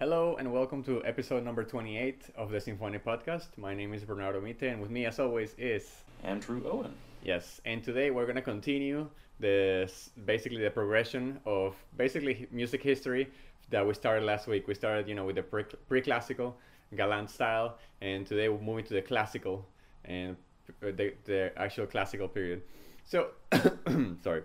Hello and welcome to episode number 28 of the Symphony Podcast. My name is Bernardo Mite and with me as always is Andrew Owen. Yes, and today we're going to continue the basically the progression of basically music history that we started last week. We started, you know, with the pre- pre-classical galant style and today we're moving to the classical and uh, the, the actual classical period. So, sorry.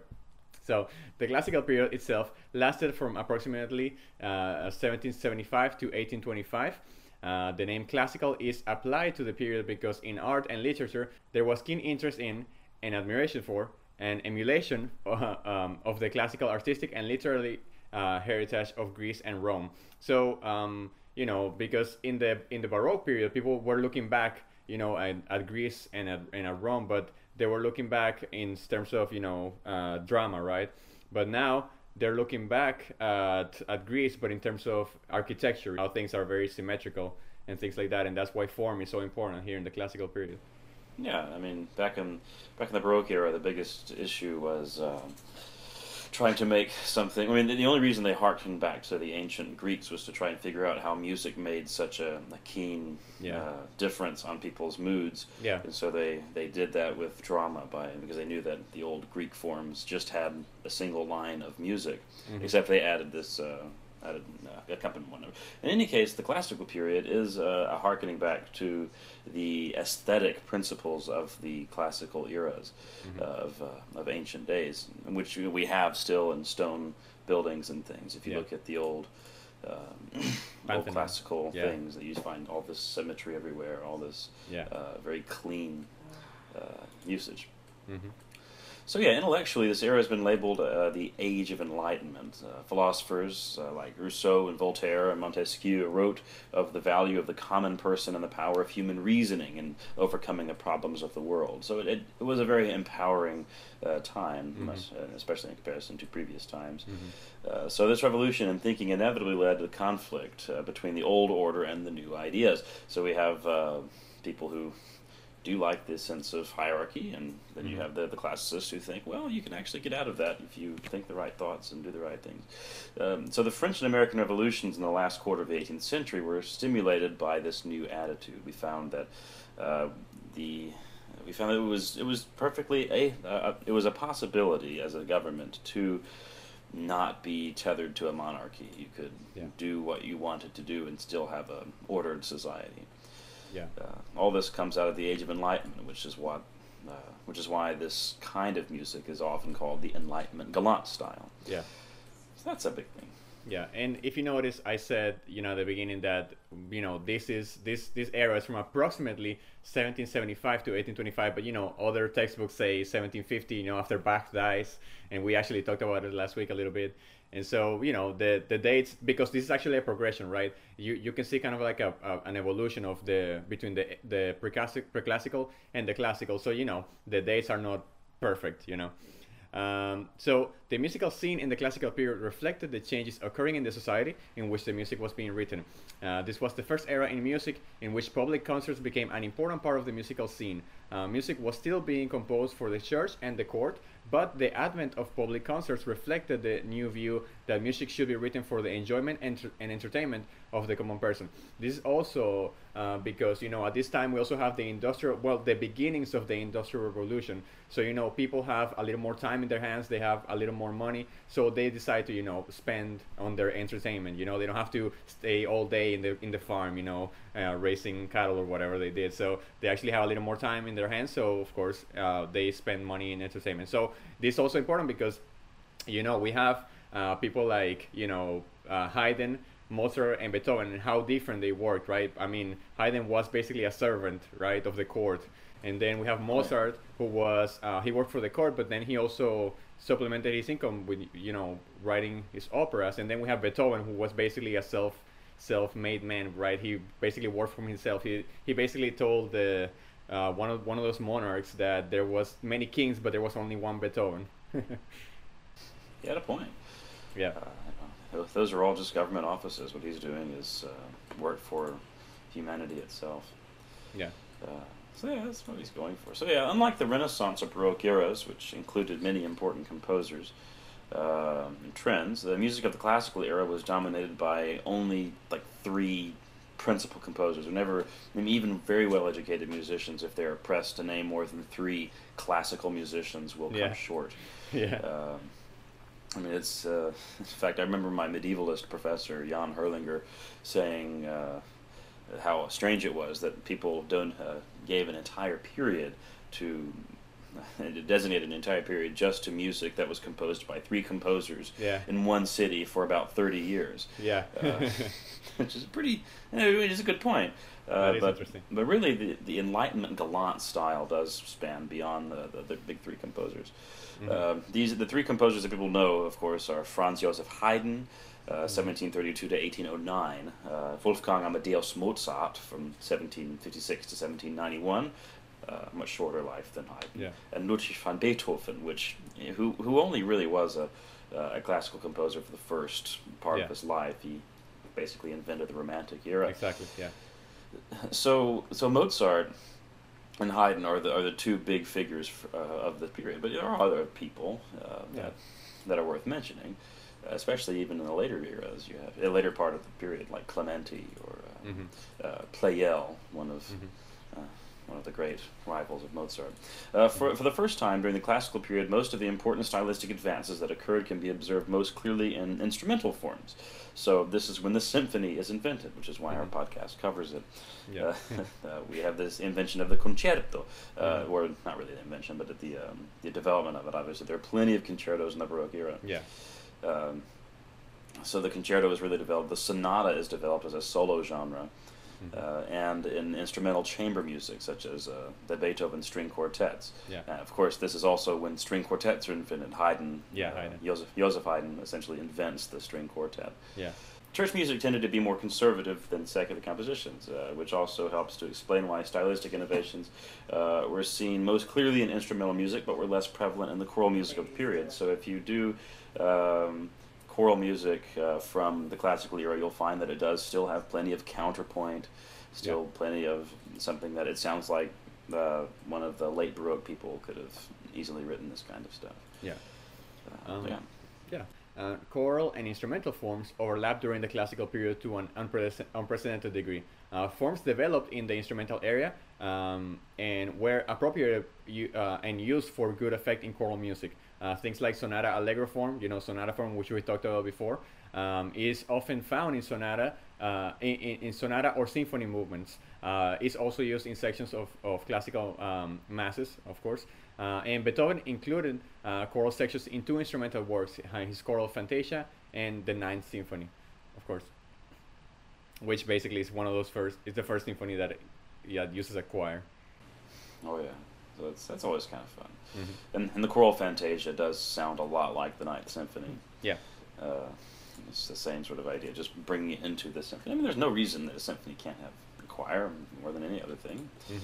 So the classical period itself lasted from approximately uh, 1775 to 1825. Uh, the name classical is applied to the period because in art and literature there was keen interest in and admiration for and emulation uh, um, of the classical artistic and literary uh, heritage of Greece and Rome. So um, you know because in the in the Baroque period people were looking back you know at, at Greece and at, and at Rome, but they were looking back in terms of you know uh, drama, right? But now they're looking back at, at Greece, but in terms of architecture, how things are very symmetrical and things like that, and that's why form is so important here in the classical period. Yeah, I mean, back in back in the Baroque era, the biggest issue was. Um, trying to make something. I mean, the only reason they harkened back to the ancient Greeks was to try and figure out how music made such a, a keen yeah. uh, difference on people's moods. Yeah. And so they, they did that with drama by because they knew that the old Greek forms just had a single line of music, mm-hmm. except they added this. Uh, added uh, accompaniment. In any case, the classical period is uh, a harkening back to the aesthetic principles of the classical eras mm-hmm. of, uh, of ancient days, which we have still in stone buildings and things. If you yeah. look at the old um, old classical yeah. things that you find all this symmetry everywhere, all this yeah. uh, very clean uh, usage. Mm-hmm. So yeah, intellectually, this era has been labeled uh, the Age of Enlightenment. Uh, philosophers uh, like Rousseau and Voltaire and Montesquieu wrote of the value of the common person and the power of human reasoning in overcoming the problems of the world. So it, it, it was a very empowering uh, time, mm-hmm. Uh, especially in comparison to previous times. Mm-hmm. Uh, so this revolution in thinking inevitably led to conflict between the old order and the new ideas. So we have people who do like this sense of hierarchy, and then mm-hmm. you have the, the classicists who think, well, you can actually get out of that if you think the right thoughts and do the right things. Um, so the French and American revolutions in the last quarter of the 18th century were stimulated by this new attitude. We found that uh, the we found that it was it was perfectly a uh, it was a possibility as a government to not be tethered to a monarchy. You could yeah. do what you wanted to do and still have a ordered society. Yeah. Uh, all this comes out of the Age of Enlightenment, which is what, uh, which is why this kind of music is often called the Enlightenment galant style. Yeah. So that's a big thing. Yeah, and if you notice, I said you know at the beginning that you know this is this this era is from approximately 1775 to 1825, but you know other textbooks say 1750. You know after Bach dies, and we actually talked about it last week a little bit. And so, you know, the the dates because this is actually a progression, right? You you can see kind of like a, a an evolution of the between the the preclassic preclassical and the classical. So you know, the dates are not perfect, you know. Um, so the musical scene in the classical period reflected the changes occurring in the society in which the music was being written. Uh, this was the first era in music in which public concerts became an important part of the musical scene. Uh, music was still being composed for the church and the court, but the advent of public concerts reflected the new view that music should be written for the enjoyment and, and entertainment of the common person. This is also uh, because you know at this time we also have the industrial well the beginnings of the industrial revolution. So you know people have a little more time in their hands, they have a little more money, so they decide to you know spend on their entertainment. You know they don't have to stay all day in the in the farm, you know, uh, raising cattle or whatever they did. So they actually have a little more time in their hands. So of course uh, they spend money in entertainment. So this is also important because you know we have uh, people like you know uh, Haydn Mozart and Beethoven and how different they worked, right? I mean, Haydn was basically a servant, right, of the court, and then we have Mozart, who was uh, he worked for the court, but then he also supplemented his income with you know writing his operas, and then we have Beethoven, who was basically a self self-made man, right? He basically worked for himself. He he basically told the uh, one of one of those monarchs that there was many kings, but there was only one Beethoven. he had a point. Yeah. Uh, those are all just government offices. What he's doing is uh, work for humanity itself. Yeah. Uh, so yeah, that's what he's going for. So yeah, unlike the Renaissance or Baroque eras, which included many important composers, uh, trends, the music of the classical era was dominated by only like three principal composers. Or never, I mean, even very well educated musicians, if they're pressed to name more than three classical musicians, will Yeah. come short. Yeah. Um, I mean, it's uh, in fact, I remember my medievalist professor Jan Herlinger saying uh, how strange it was that people don't uh, gave an entire period to and designate an entire period just to music that was composed by three composers Yeah. in one city for about thirty years, Yeah. uh, which is a pretty, you know, it is a good point. Uh, That is but, interesting. but really, the, the Enlightenment galant style does span beyond the, the, the big three composers. Mhm. Um, these the three composers that people know, of course, are Franz Joseph Haydn, uh, Mm-hmm. 1732 to 1809, uh, Wolfgang Amadeus Mozart from 1756 to 1791, uh, much shorter life than Haydn, Yeah. and Ludwig van Beethoven, which who who only really was a uh, a classical composer for the first part Yeah. of his life. He basically invented the Romantic era. Exactly. Yeah. So so Mozart and Haydn are the are the two big figures uh, of the period, but there are other people uh, Yeah. that that are worth mentioning, especially even in the later eras. You have a later part of the period, like Clementi or uh, Mhm. uh, Pleyel, one of Mhm. One of the great rivals of Mozart. Uh, for, for the first time during the classical period, most of the important stylistic advances that occurred can be observed most clearly in instrumental forms. So this is when the symphony is invented, which is why our Mhm. podcast covers it. Yeah. Uh, uh, we have this invention of the concerto, uh, Mhm. or not really the invention, but the um, the development of it. Obviously, there are plenty of concertos in the Baroque era. Yeah. Um, so the concerto is really developed. The sonata is developed as a solo genre. Uh, and in instrumental chamber music, such as uh, the Beethoven string quartets. Yeah. Uh, of course, this is also when string quartets are invented. Haydn, Yeah, uh, Haydn. Joseph, Joseph Haydn essentially invents the string quartet. Yeah. Church music tended to be more conservative than secular compositions, uh, which also helps to explain why stylistic innovations uh, were seen most clearly in instrumental music, but were less prevalent in the choral music of the period. So if you do um, choral music uh, from the classical era, you'll find that it does still have plenty of counterpoint, still plenty of something that it sounds like uh, one of the late Baroque people could have easily written this kind of stuff. Yeah. Uh, Um, yeah. Yeah. Uh, choral and instrumental forms overlap during the classical period to an unprece- unprecedented degree. Uh, forms developed in the instrumental area um, and were appropriate uh, and used for good effect in choral music. Uh, things like sonata allegro form, you know, sonata form, which we talked about before, um, is often found in sonata, uh, in, in, in sonata or symphony movements. Uh, it's also used in sections of, of classical um, masses, of course. Uh, and Beethoven included uh, choral sections in two instrumental works, uh, his choral Fantasia and the Ninth Symphony, of course, which basically is one of those first. It's the first symphony that yeah uses a choir. Oh yeah, so that's that's always kind of fun. Mhm. And, and the choral fantasia does sound a lot like the Ninth Symphony. Yeah, Uh, it's the same sort of idea, just bringing it into the symphony. I mean, there's no reason that a symphony can't have a choir more than any other thing. Mhm.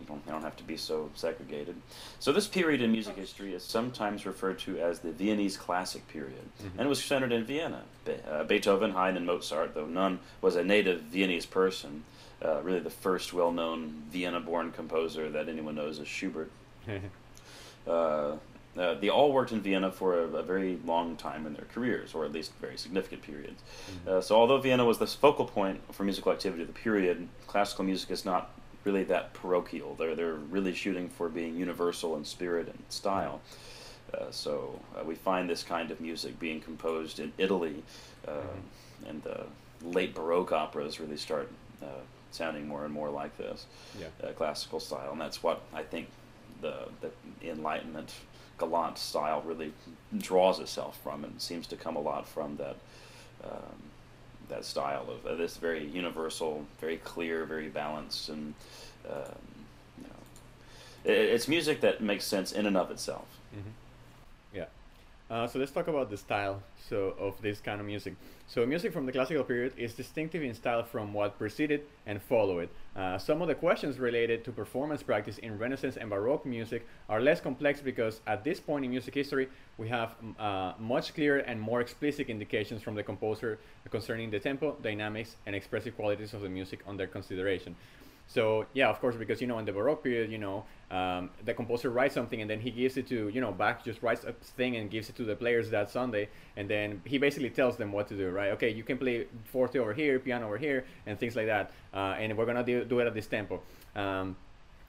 You don't, you don't have to be so segregated. So this period in music history is sometimes referred to as the Viennese classic period, Mhm. and it was centered in Vienna. Be- uh, Beethoven, Haydn, and Mozart, though none was a native Viennese person, uh, really the first well-known Vienna-born composer that anyone knows is Schubert. Uh, uh, they all worked in Vienna for a, a very long time in their careers, or at least very significant periods. Mhm. Uh, so, although Vienna was the focal point for musical activity of the period, classical music is not really that parochial. They're they're really shooting for being universal in spirit and style. Uh, so uh, we find this kind of music being composed in Italy, uh, Mhm. and the late Baroque operas really start uh, sounding more and more like this yeah, uh, classical style, and that's what I think the the Enlightenment galant style really draws itself from, and seems to come a lot from that um, that style of uh, this very universal, very clear, very balanced, and um, you know, it, it's music that makes sense in and of itself. Mhm. Yeah. Uh, so let's talk about the style so of this kind of music. So music from the classical period is distinctive in style from what preceded and followed. Uh, some of the questions related to performance practice in Renaissance and Baroque music are less complex because at this point in music history we have uh, much clearer and more explicit indications from the composer concerning the tempo, dynamics, and expressive qualities of the music under consideration. So yeah, of course, because you know in the Baroque period, you know um, the composer writes something and then he gives it to you know Bach just writes a thing and gives it to the players that Sunday, and then he basically tells them what to do, right? Okay, you can play forte over here, piano over here, and things like that, uh, and we're gonna do, do it at this tempo. Um,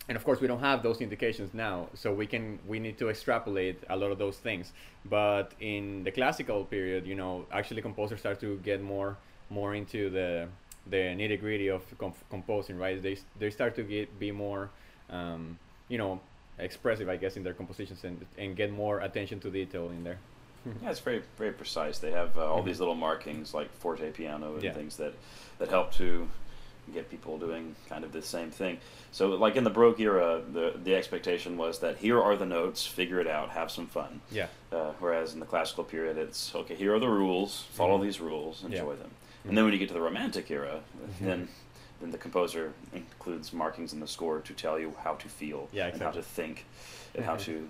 and of course we don't have those indications now so we can we need to extrapolate a lot of those things but in the classical period you know actually composers start to get more more into the the nitty gritty of comp- composing right they they start to get be more um, you know expressive i guess in their compositions and and get more attention to detail in there yeah it's very very precise they have uh, all Mhm. these little markings like forte piano and Yeah. things that that help to get people doing kind of the same thing so like in the baroque era the the expectation was that here are the notes figure it out have some fun yeah uh, whereas in the classical period it's okay here are the rules follow Mhm. these rules Yeah. enjoy them Mhm. And then when you get to the romantic era Mhm. then then the composer includes markings in the score to tell you how to feel Yeah, and how to think and how to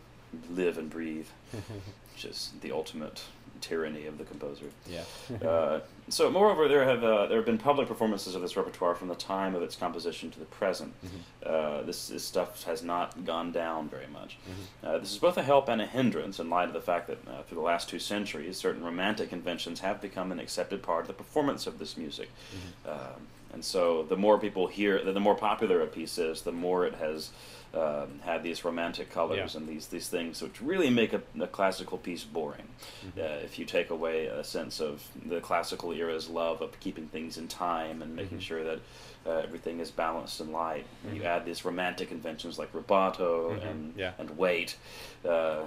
live and breathe. Which is the ultimate tyranny of the composer yeah uh, so moreover there have uh, there have been public performances of this repertoire from the time of its composition to the present Mhm. uh, this, this stuff has not gone down very much Mhm. uh, this is both a help and a hindrance in light of the fact that uh, through the last two centuries, certain romantic conventions have become an accepted part of the performance of this music. Mhm. Um, and so, the more people hear, the more popular a piece is, the more it has um, had these romantic colors Yeah. and these, these things which really make a, a classical piece boring. Mhm. Uh, if you take away a sense of the classical era's love of keeping things in time and making Mhm. sure that uh, everything is balanced and light, and you add these romantic inventions like rubato Mhm. and Yeah. and weight, uh,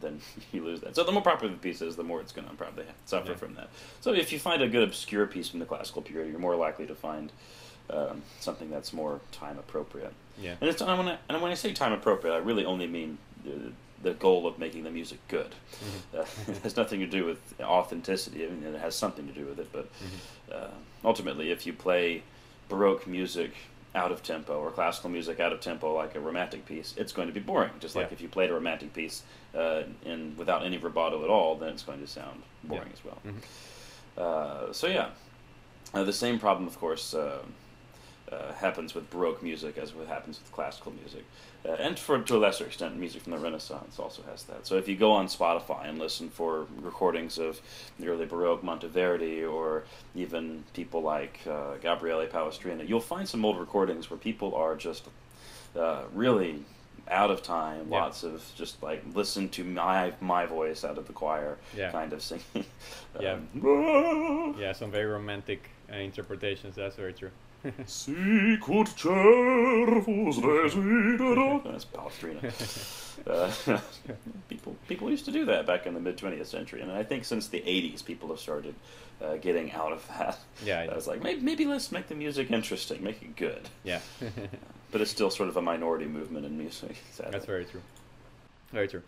then you lose that. So the more popular the piece is, the more it's going to probably suffer Yeah. from that. So if you find a good obscure piece from the classical period, you're more likely to find um, something that's more time appropriate. yeah And it's and when I, and when I say time appropriate, I really only mean the, the goal of making the music good. Mhm. Uh, it has nothing to do with authenticity. I mean, it has something to do with it, but Mhm. uh, ultimately, if you play Baroque music out of tempo or classical music out of tempo like a romantic piece, it's going to be boring. Just like if you played a romantic piece uh, in without any vibrato at all, then it's going to sound boring Yeah. as well. Mhm. Uh, so yeah, uh, the same problem, of course, uh, happens with Baroque music as what happens with classical music, uh, and for to a lesser extent, music from the Renaissance also has that. So if you go on Spotify and listen for recordings of the early Baroque Monteverdi, or even people like uh, Gabriele Palestrina, you'll find some old recordings where people are just uh, really out of time. Yeah. Lots of just like listen to my my voice out of the choir Yeah. kind of singing. Yeah. Um, yeah some very romantic uh, interpretations that's very true Sicut cervus desidera. That's Palestrina. Uh, people, people used to do that back in the mid 20th century, and I think since the 80s, people have started uh, getting out of that. Yeah, I yeah. was like, maybe, maybe let's make the music interesting, make it good. yeah But it's still sort of a minority movement in music. Sadly. That's very true. Very true.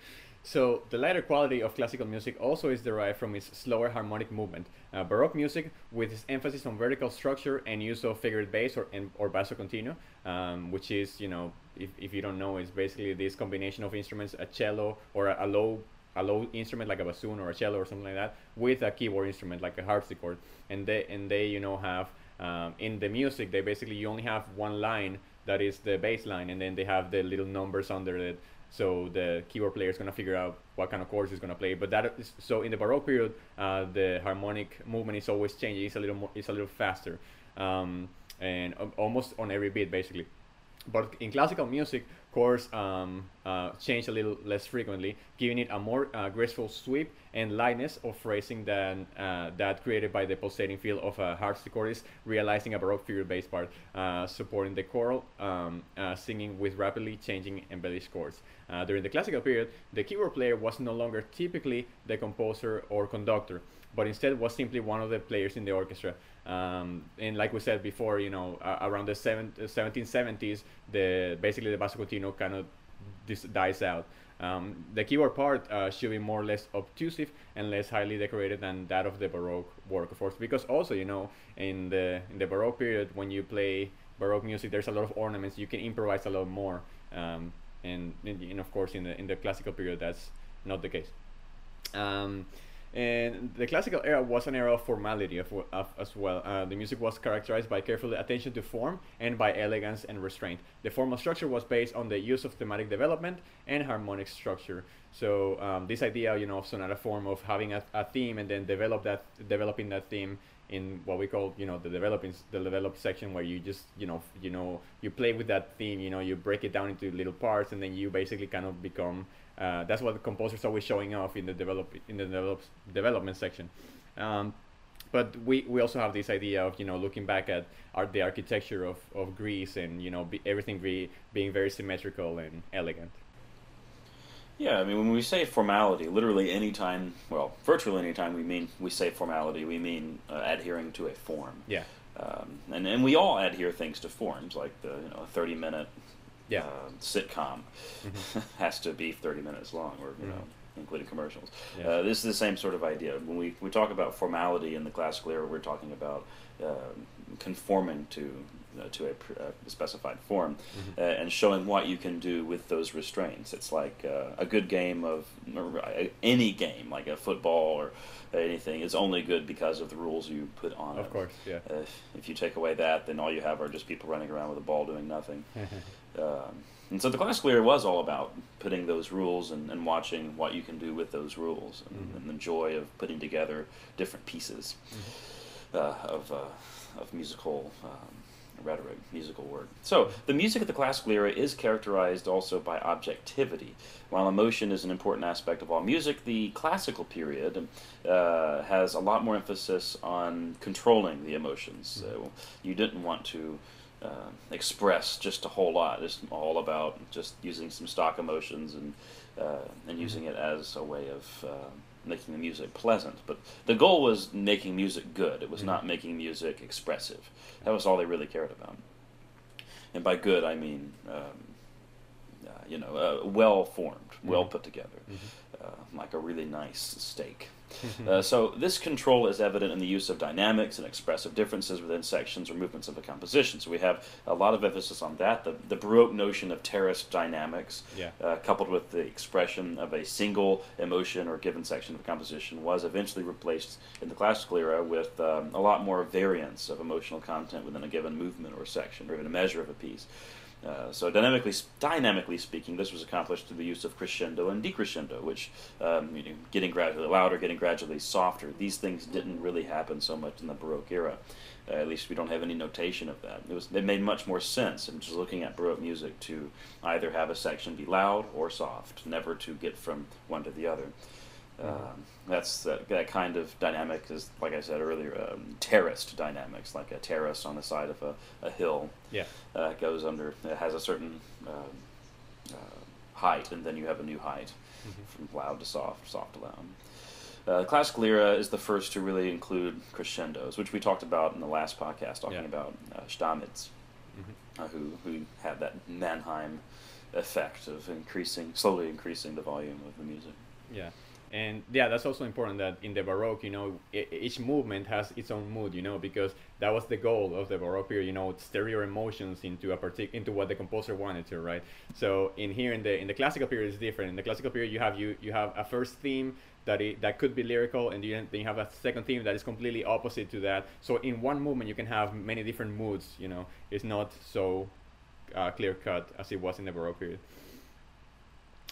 So the lighter quality of classical music also is derived from its slower harmonic movement. Uh, Baroque music, with its emphasis on vertical structure and use of figured bass or or basso continuo, um, which is you know if, if you don't know, it's basically this combination of instruments, a cello or a, a low a low instrument like a bassoon or a cello or something like that, with a keyboard instrument like a harpsichord, and they and they you know have um, in the music they basically you only have one line that is the bass line, and then they have the little numbers under it. So the keyboard player is gonna figure out what kind of chords he's gonna play. But that is, so in the Baroque period, uh, the harmonic movement is always changing. It's a little more, it's a little faster, um, and almost on every beat basically. But in classical music, chords um, uh, change a little less frequently, giving it a more uh, graceful sweep and lightness of phrasing than uh, that created by the pulsating feel of a harpsichordist, realizing a baroque figure bass part, uh, supporting the choral, um, uh, singing with rapidly changing embellished chords. Uh, during the classical period, the keyboard player was no longer typically the composer or conductor, but instead was simply one of the players in the orchestra. Um, and like we said before, you know, uh, around the seven, 1770s, the basically the basso continuo kind of dis- dies out. Um, the keyboard part uh, should be more or less obtrusive and less highly decorated than that of the Baroque work, of course. Because also, you know, in the in the Baroque period, when you play Baroque music, there's a lot of ornaments. You can improvise a lot more. Um, and, and, and of course, in the in the classical period, that's not the case. Um, And the classical era was an era of formality of, of, as well. Uh, the music was characterized by careful attention to form and by elegance and restraint. The formal structure was based on the use of thematic development and harmonic structure. So um, this idea, you know, of sonata form of having a, a theme and then develop that, developing that theme in what we call you know the developing the develop section where you just you know you know you play with that theme you know you break it down into little parts and then you basically kind of become uh, that's what the composers always showing off in the develop in the develop, development section um, but we, we also have this idea of you know looking back at art the architecture of, of Greece and you know be, everything be, being very symmetrical and elegant yeah, I mean, when we say formality, literally any time, well, virtually any time we mean we say formality, we mean uh, adhering to a form. Yeah. Um, and and we all adhere things to forms, like the you know thirty minute yeah. uh, sitcom mm-hmm. has to be thirty minutes long, or you mm-hmm. know, including commercials. Yeah. Uh, this is the same sort of idea. When we we talk about formality in the classical era, we're talking about uh, conforming to to a, uh, specified form mm-hmm. uh, and showing what you can do with those restraints. It's like uh, a good game of any game, like a football or anything, is only good because of the rules you put on of it. Of course, yeah. if you take away that, then all you have are just people running around with a ball doing nothing. um, and so the classical era was all about putting those rules and, and watching what you can do with those rules and, mm-hmm. and the joy of putting together different pieces mm-hmm. uh, of, uh, of musical um, rhetoric, musical work. So, the music of the classical era is characterized also by objectivity. While emotion is an important aspect of all music, the classical period uh, has a lot more emphasis on controlling the emotions. So, you didn't want to uh, express just a whole lot. It's all about just using some stock emotions and uh, and using it as a way of uh, making the music pleasant. But the goal was making music good. It was mm-hmm. not making music expressive. That was all they really cared about. And by good, I mean, um, uh, you know, uh, well formed, mm-hmm. well put together, mm-hmm. uh, like a really nice steak. Uh, so this control is evident in the use of dynamics and expressive differences within sections or movements of a composition. So we have a lot of emphasis on that. The, the Baroque notion of terraced dynamics, yeah. uh, coupled with the expression of a single emotion or given section of a composition, was eventually replaced in the classical era with um, a lot more variance of emotional content within a given movement or section, or even a measure of a piece. Uh, so dynamically, dynamically speaking, this was accomplished through the use of crescendo and decrescendo, which um, you know, getting gradually louder, getting gradually softer. These things didn't really happen so much in the Baroque era. Uh, at least we don't have any notation of that. It was it made much more sense in just looking at Baroque music to either have a section be loud or soft, never to get from one to the other. Um, that's that, that kind of dynamic is, like I said earlier, um, terraced dynamics, like a terrace on the side of a, a hill. Yeah. Uh, goes under, it has a certain uh, uh, height, and then you have a new height mm-hmm. from loud to soft, soft to loud. Uh, classical era is the first to really include crescendos, which we talked about in the last podcast, talking yeah. about uh, Stamitz, mm-hmm. uh, who who had that Mannheim effect of increasing, slowly increasing the volume of the music. Yeah and yeah that's also important that in the baroque you know each movement has its own mood you know because that was the goal of the baroque period you know stir your emotions into a partic- into what the composer wanted to right? So in here in the in the classical period it's different. In the classical period you have you you have a first theme that it, that could be lyrical and you, then you have a second theme that is completely opposite to that. So in one movement you can have many different moods you know? It's not so uh, clear cut as it was in the baroque period.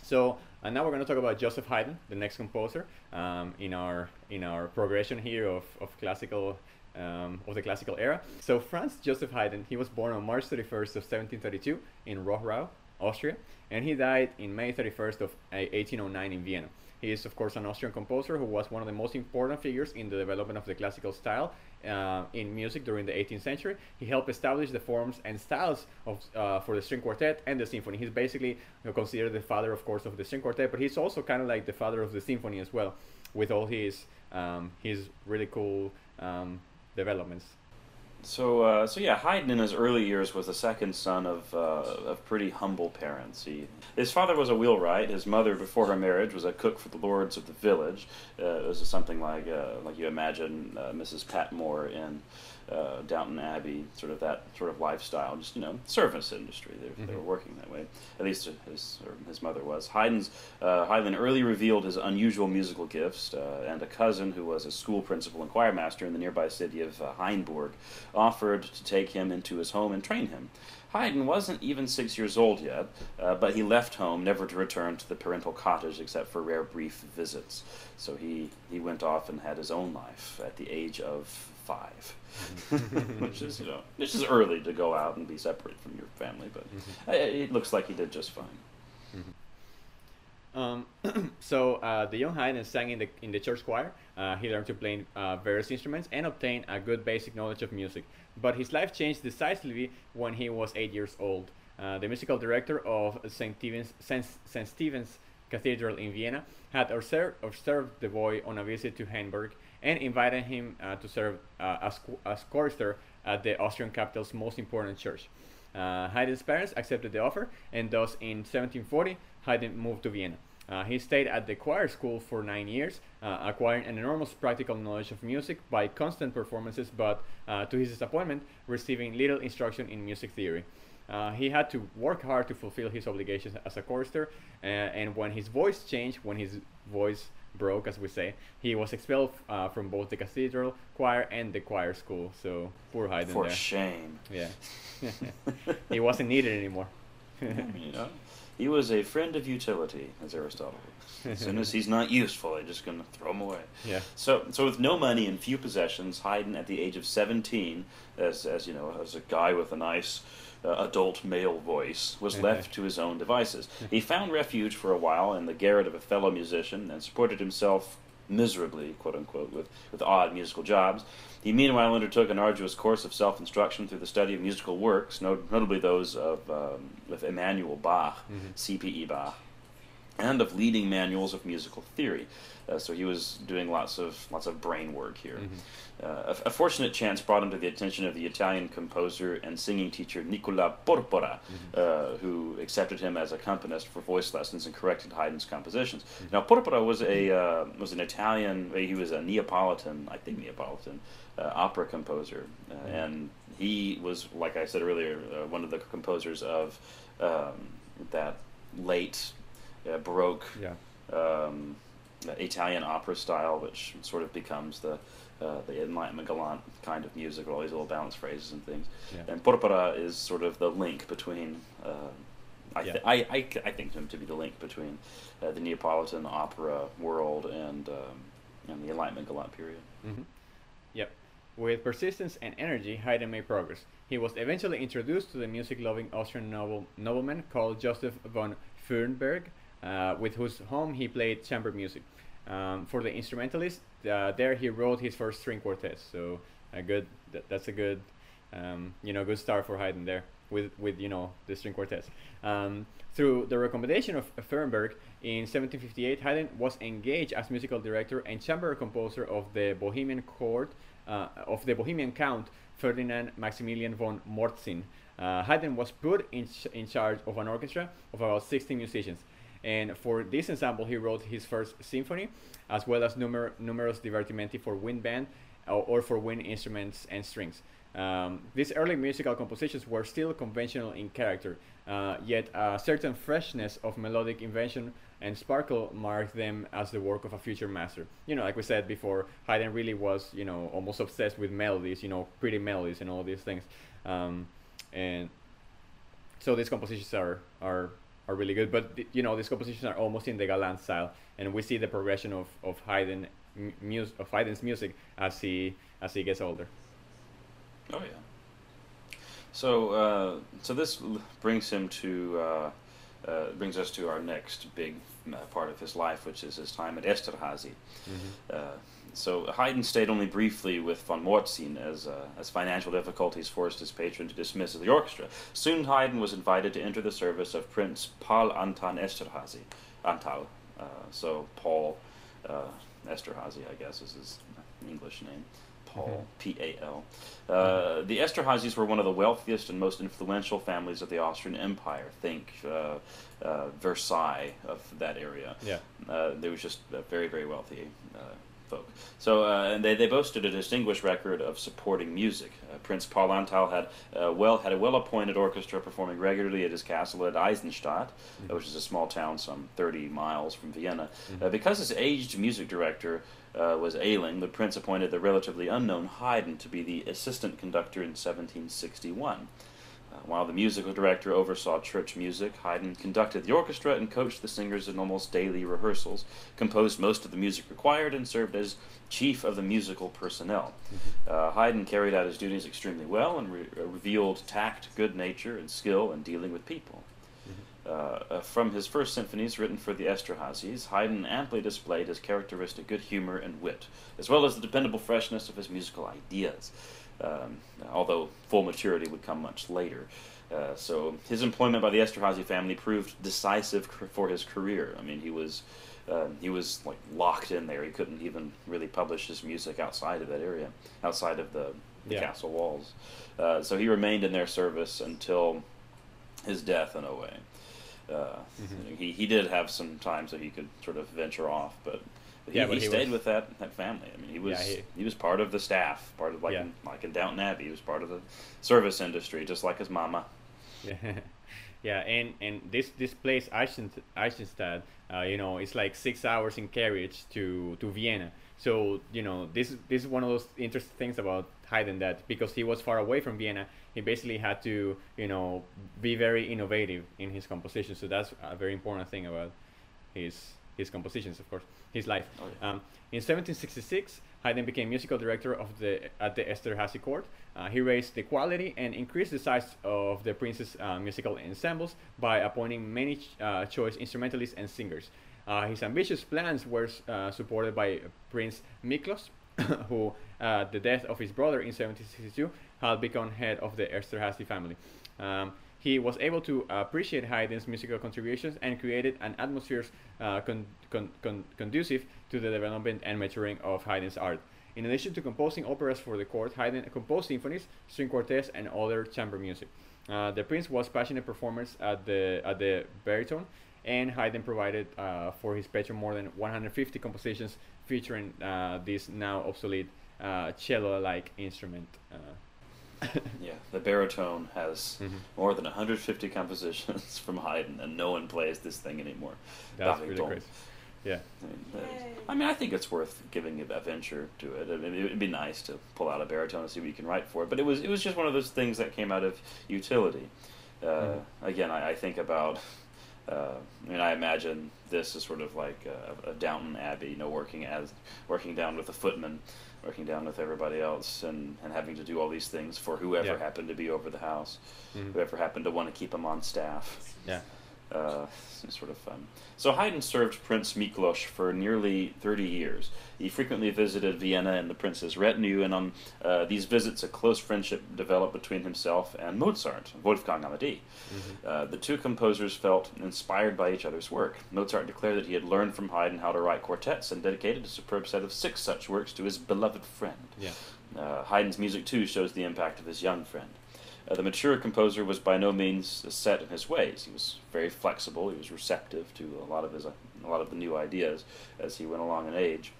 So and now we're going to talk about Joseph Haydn, the next composer um, in our in our progression here of, of classical um, of the classical era. So Franz Joseph Haydn, he was born on March 31st of 1732 in Rohrau, Austria, and he died in May 31st of 1809 in Vienna. He is, of course, an Austrian composer who was one of the most important figures in the development of the classical style uh, in music during the 18th century. He helped establish the forms and styles of, uh, for the string quartet and the symphony. He's basically you know, considered the father, of course, of the string quartet, but he's also kind of like the father of the symphony as well, with all his um, his really cool um, developments. So, uh, so yeah, Haydn in his early years was the second son of, uh, of pretty humble parents. He, his father was a wheelwright. His mother, before her marriage, was a cook for the lords of the village. Uh, it was something like, uh, like you imagine uh, Mrs. Patmore in uh, Downton Abbey, sort of that sort of lifestyle, just you know, service industry. They, mm-hmm. they were working that way. At least his his mother was. Haydn's uh, Haydn early revealed his unusual musical gifts, uh, and a cousin who was a school principal and choir master in the nearby city of uh, Hainburg offered to take him into his home and train him. Haydn wasn't even six years old yet, uh, but he left home, never to return to the parental cottage except for rare brief visits. So he, he went off and had his own life at the age of five, which is you know which is early to go out and be separate from your family, but mm-hmm. it looks like he did just fine. Mm-hmm. Um, so uh, the young Haydn sang in the in the church choir. Uh, he learned to play uh, various instruments and obtained a good basic knowledge of music. But his life changed decisively when he was eight years old. Uh, the musical director of St. Stephen's, St. Stephen's Cathedral in Vienna had observed, observed the boy on a visit to Hainburg and invited him uh, to serve uh, as, as chorister at the Austrian capital's most important church. Uh, Haydn's parents accepted the offer, and thus in 1740, Haydn moved to Vienna. Uh, he stayed at the choir school for nine years, uh, acquiring an enormous practical knowledge of music by constant performances, but uh, to his disappointment, receiving little instruction in music theory. Uh, he had to work hard to fulfill his obligations as a chorister, uh, and when his voice changed, when his voice broke, as we say, he was expelled uh, from both the cathedral choir and the choir school. So poor Haydn. For there. shame. Yeah, he wasn't needed anymore. you know, he was a friend of utility, as Aristotle. As soon as he's not useful, they're just going to throw him away. Yeah. So, so with no money and few possessions, Haydn, at the age of seventeen, as as you know, as a guy with a nice uh, adult male voice, was left to his own devices. He found refuge for a while in the garret of a fellow musician and supported himself miserably, quote unquote, with, with odd musical jobs. He meanwhile undertook an arduous course of self instruction through the study of musical works, not, notably those of, um, of Emanuel Bach, mm-hmm. C.P.E. Bach, and of leading manuals of musical theory. Uh, so he was doing lots of lots of brain work here. Mm-hmm. Uh, a, a, fortunate chance brought him to the attention of the Italian composer and singing teacher Nicola Porpora, mm-hmm. uh, who accepted him as accompanist for voice lessons and corrected Haydn's compositions. Mm-hmm. Now Porpora was a uh, was an Italian. He was a Neapolitan, I think Neapolitan, uh, opera composer, uh, mm-hmm. and he was, like I said earlier, one of the composers of um, that late Baroque. Yeah. Italian opera style, which sort of becomes the uh, the Enlightenment galant kind of music with all these little balanced phrases and things. Yeah. And Porpora is sort of the link between. Uh, I, th- yeah. I, I, I, think him to be the link between uh, the Neapolitan opera world and um, and the Enlightenment galant period. Mm-hmm. Yep. With persistence and energy, Haydn made progress. He was eventually introduced to the music-loving Austrian noble, nobleman called Joseph von Fürnberg, uh, with whose home he played chamber music. Um, for the instrumentalist, uh, there he wrote his first string quartet. So a good, that, that's a good, um, you know, good start for Haydn there with with you know the string quartets. Um, through the recommendation of Fürnberg in 1758, Haydn was engaged as musical director and chamber composer of the Bohemian court uh, of the Bohemian Count Ferdinand Maximilian von Morzin. Uh, Haydn was put in, ch- in charge of an orchestra of about 60 musicians. And for this ensemble, he wrote his first symphony, as well as numer- numerous divertimenti for wind band or, or for wind instruments and strings. Um, these early musical compositions were still conventional in character, uh, yet a certain freshness of melodic invention and sparkle marked them as the work of a future master. You know, like we said before, Haydn really was, you know, almost obsessed with melodies, you know, pretty melodies and all these things. Um, and so these compositions are are are really good. But you know, these compositions are almost in the galant style, and we see the progression of of Haydn of Haydn's music as he as he gets older. Oh yeah. So uh, so this brings him to uh, uh, brings us to our next big uh, part of his life, which is his time at Esterhazy. Mm-hmm. So Haydn stayed only briefly with von Morzin as, uh, as financial difficulties forced his patron to dismiss the orchestra. Soon Haydn was invited to enter the service of Prince Paul Anton Esterhazy. Antal. Uh, so Paul uh, Esterhazy, I guess, is his English name. Paul, P A L. Uh, the Esterházys were one of the wealthiest and most influential families of the Austrian Empire. Think uh, uh, Versailles of that area. Yeah. Uh, they was just very, very wealthy uh, folk. So, uh, and they, they boasted a distinguished record of supporting music. Uh, Prince Paul Antal had uh, well had a well-appointed orchestra performing regularly at his castle at Eisenstadt, Mhm. which is a small town some 30 miles from Vienna. Uh, because his aged music director uh, was ailing, the prince appointed the relatively unknown Haydn to be the assistant conductor in 1761. While the musical director oversaw church music, Haydn conducted the orchestra and coached the singers in almost daily rehearsals, composed most of the music required, and served as chief of the musical personnel. Uh, Haydn carried out his duties extremely well and re- uh, revealed tact, good nature, and skill in dealing with people. Uh, uh, from his first symphonies written for the Esterházys, Haydn amply displayed his characteristic good humor and wit, as well as the dependable freshness of his musical ideas, um, although full maturity would come much later. Uh, so his employment by the Esterházy family proved decisive for his career. I mean, he was um, he was like locked in there. He couldn't even really publish his music outside of that area, outside of the, the Yeah. castle walls. Uh, so he remained in their service until his death in a way. Uh, Mhm. he, he did have some times that he could sort of venture off, but he, Yeah, he, he stayed was- with that, that family. I mean, he was Yeah, he, he- was part of the staff, part of like Yeah. in, like in Downton Abbey. He was part of the service industry, just like his mama. Yeah, yeah, and and this this place Eisenstadt, uh, you know, it's like six hours in carriage to to Vienna. So you know, this this is one of those interesting things about Haydn that because he was far away from Vienna, he basically had to you know be very innovative in his composition. So that's a very important thing about his his compositions, of course, his life. Oh, yeah. Um, in 1766, Haydn became musical director of the at the Esterházy court. Uh, he raised the quality and increased the size of the prince's uh, musical ensembles by appointing many ch- uh, choice instrumentalists and singers. Uh, his ambitious plans were uh, supported by Prince Miklos, who, at the death of his brother in 1762, had become head of the Esterházy family. Um, he was able to appreciate Haydn's musical contributions and created an atmosphere uh, con- con- con- conducive to the development and maturing of Haydn's art. In addition to composing operas for the court, Haydn composed symphonies, string quartets, and other chamber music. Uh, the prince was passionate performers at the at the baryton, and Haydn provided uh, for his patron more than 150 compositions featuring uh, this now obsolete uh, cello-like instrument. Yeah, the baryton has Mhm. more than 150 compositions from Haydn, and no one plays this thing anymore. That's Baryton. really crazy. Yeah. I mean, I mean, I think it's worth giving a venture to it. I mean, it'd be nice to pull out a baryton and see what you can write for it. But it was it was just one of those things that came out of utility. Uh, Mhm. Again, I, I think about. Uh, I mean, I imagine this is sort of like a, a Downton Abbey, you know, working as working down with a footman, working down with everybody else, and, and having to do all these things for whoever Yeah. happened to be over the house, Mhm. whoever happened to want to keep them on staff. Yeah. Uh, sort of fun. So Haydn served Prince Miklos for nearly 30 years. He frequently visited Vienna and the prince's retinue, and on uh, these visits, a close friendship developed between himself and Mozart, Wolfgang Amadeus. Mhm. Uh, the two composers felt inspired by each other's work. Mozart declared that he had learned from Haydn how to write quartets and dedicated a superb set of six such works to his beloved friend. Yeah. Uh, Haydn's music, too, shows the impact of his young friend. Uh, the mature composer was by no means set in his ways. He was very flexible. He was receptive to a lot of his uh, a lot of the new ideas as he went along in age.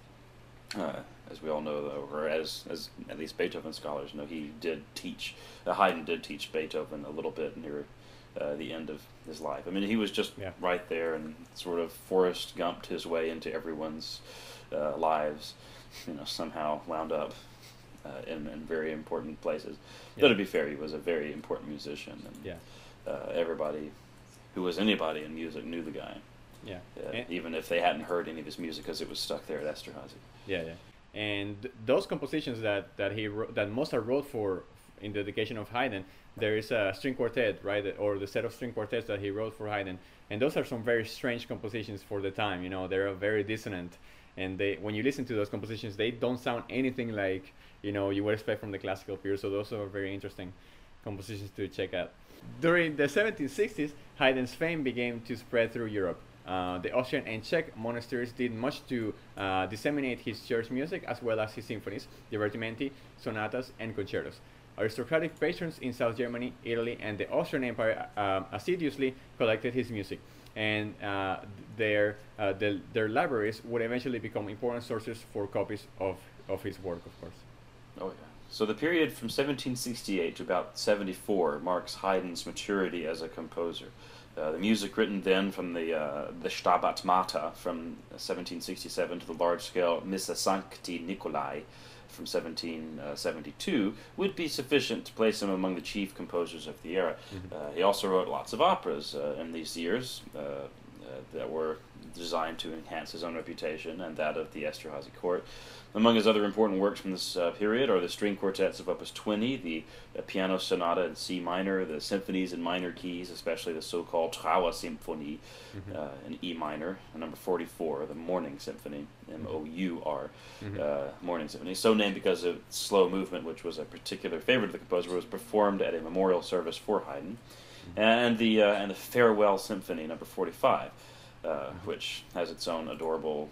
Uh, as we all know, or as as at least Beethoven scholars know, he did teach. Uh, Haydn did teach Beethoven a little bit near uh, the end of his life. I mean, he was just Yeah. right there and sort of Forrest Gumped his way into everyone's uh, lives. You know, somehow wound up uh, in, in very important places. Yeah. Though to be fair, he was a very important musician, and Yeah. uh, everybody who was anybody in music knew the guy, Yeah. uh, And- even if they hadn't heard any of his music because it was stuck there at Esterhazy. Yeah, yeah. And those compositions that that he wrote, that Mozart wrote for in the dedication of Haydn, there is a string quartet, right, or the set of string quartets that he wrote for Haydn, and those are some very strange compositions for the time. You know, they're very dissonant, and they when you listen to those compositions, they don't sound anything like you know you would expect from the classical period. So those are very interesting compositions to check out. During the 1760s, Haydn's fame began to spread through Europe. Uh, the Austrian and Czech monasteries did much to uh, disseminate his church music as well as his symphonies, divertimenti, sonatas, and concertos. Aristocratic patrons in South Germany, Italy, and the Austrian Empire uh, assiduously collected his music, and uh, their, uh, the, their libraries would eventually become important sources for copies of, of his work, of course. Oh, yeah. So the period from 1768 to about 74 marks Haydn's maturity as a composer. Uh, the music written then from the uh, the Stabat Mater from 1767 to the large-scale Missa Sancti Nicolai from 1772 would be sufficient to place him among the chief composers of the era. Mm-hmm. Uh, he also wrote lots of operas uh, in these years uh, uh, that were designed to enhance his own reputation and that of the Esterhazy court. Among his other important works from this uh, period are the string quartets of Opus 20, the uh, piano sonata in C minor, the symphonies in minor keys, especially the so-called Trauer Symphonie mm-hmm. uh, in E minor, and number 44, the Mourning Symphony, M-O-U-R, mm-hmm. Uh, Mourning Symphony, so named because of slow movement, which was a particular favorite of the composer, was performed at a memorial service for Haydn, mm-hmm. and the uh, and the Farewell Symphony, number 45, uh, mm-hmm. which has its own adorable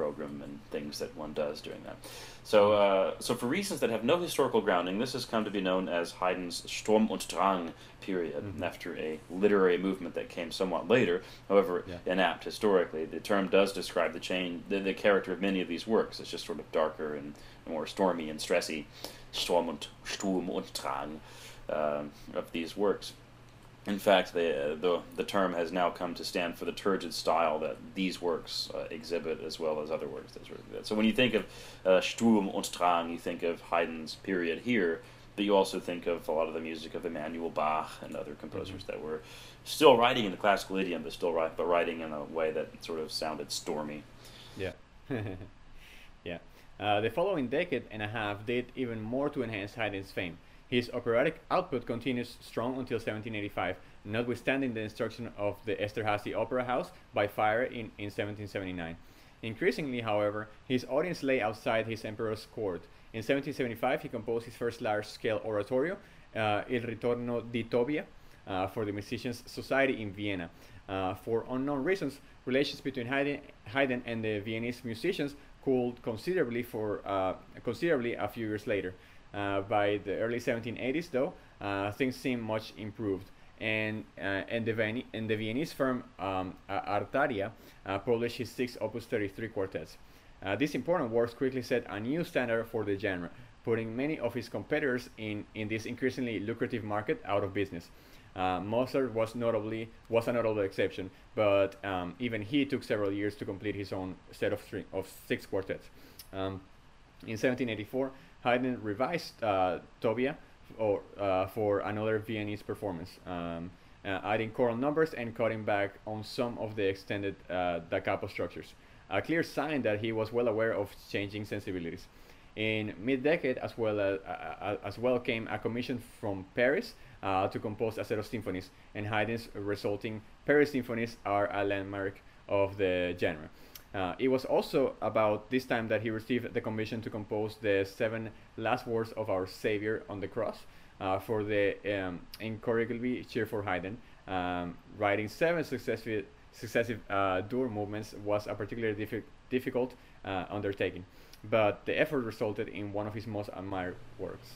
program and things that one does during that. So, uh, so for reasons that have no historical grounding, this has come to be known as Haydn's Sturm und Drang period, mm-hmm. after a literary movement that came somewhat later. However, yeah. inapt historically, the term does describe the change, the, the, character of many of these works. It's just sort of darker and more stormy and stressy, Sturm und Sturm und Drang uh, of these works. In fact, the, the, the term has now come to stand for the turgid style that these works uh, exhibit as well as other works that sort of So when you think of uh, Sturm und Drang, you think of Haydn's period here, but you also think of a lot of the music of Emanuel Bach and other composers mm-hmm. that were still writing in the classical idiom, but still write, but writing in a way that sort of sounded stormy. Yeah. yeah. Uh, the following decade and a half did even more to enhance Haydn's fame. His operatic output continues strong until 1785, notwithstanding the destruction of the Esterhazy Opera House by fire in, in 1779. Increasingly, however, his audience lay outside his emperor's court. In 1775, he composed his first large-scale oratorio, uh, Il Ritorno di Tobia, uh, for the Musicians' Society in Vienna. Uh, for unknown reasons, relations between Haydn, Haydn, and the Viennese musicians cooled considerably for uh, considerably a few years later. Uh, by the early 1780s, though, uh, things seem much improved. And, uh, and, the, Viennese, and the Viennese firm um, Artaria published his six Opus 33 quartets. these important works quickly set a new standard for the genre, putting many of his competitors in, in this increasingly lucrative market out of business. Uh, Mozart was notably was a notable exception, but um, even he took several years to complete his own set of, string, of six quartets. Um, in 1784, Haydn revised uh, Tobia or, uh, for another Viennese performance, um, uh, adding choral numbers and cutting back on some of the extended uh, da capo structures. A clear sign that he was well aware of changing sensibilities. In mid-decade, as well as, uh, as well came a commission from Paris uh, to compose a set of symphonies, and Haydn's resulting Paris symphonies are a landmark of the genre. Uh, it was also about this time that he received the commission to compose the seven last words of our Savior on the cross uh, for the um, incorrigibly cheerful Haydn. Um, writing seven successive, successive uh, movements was a particularly diffi difficult uh, undertaking, but the effort resulted in one of his most admired works.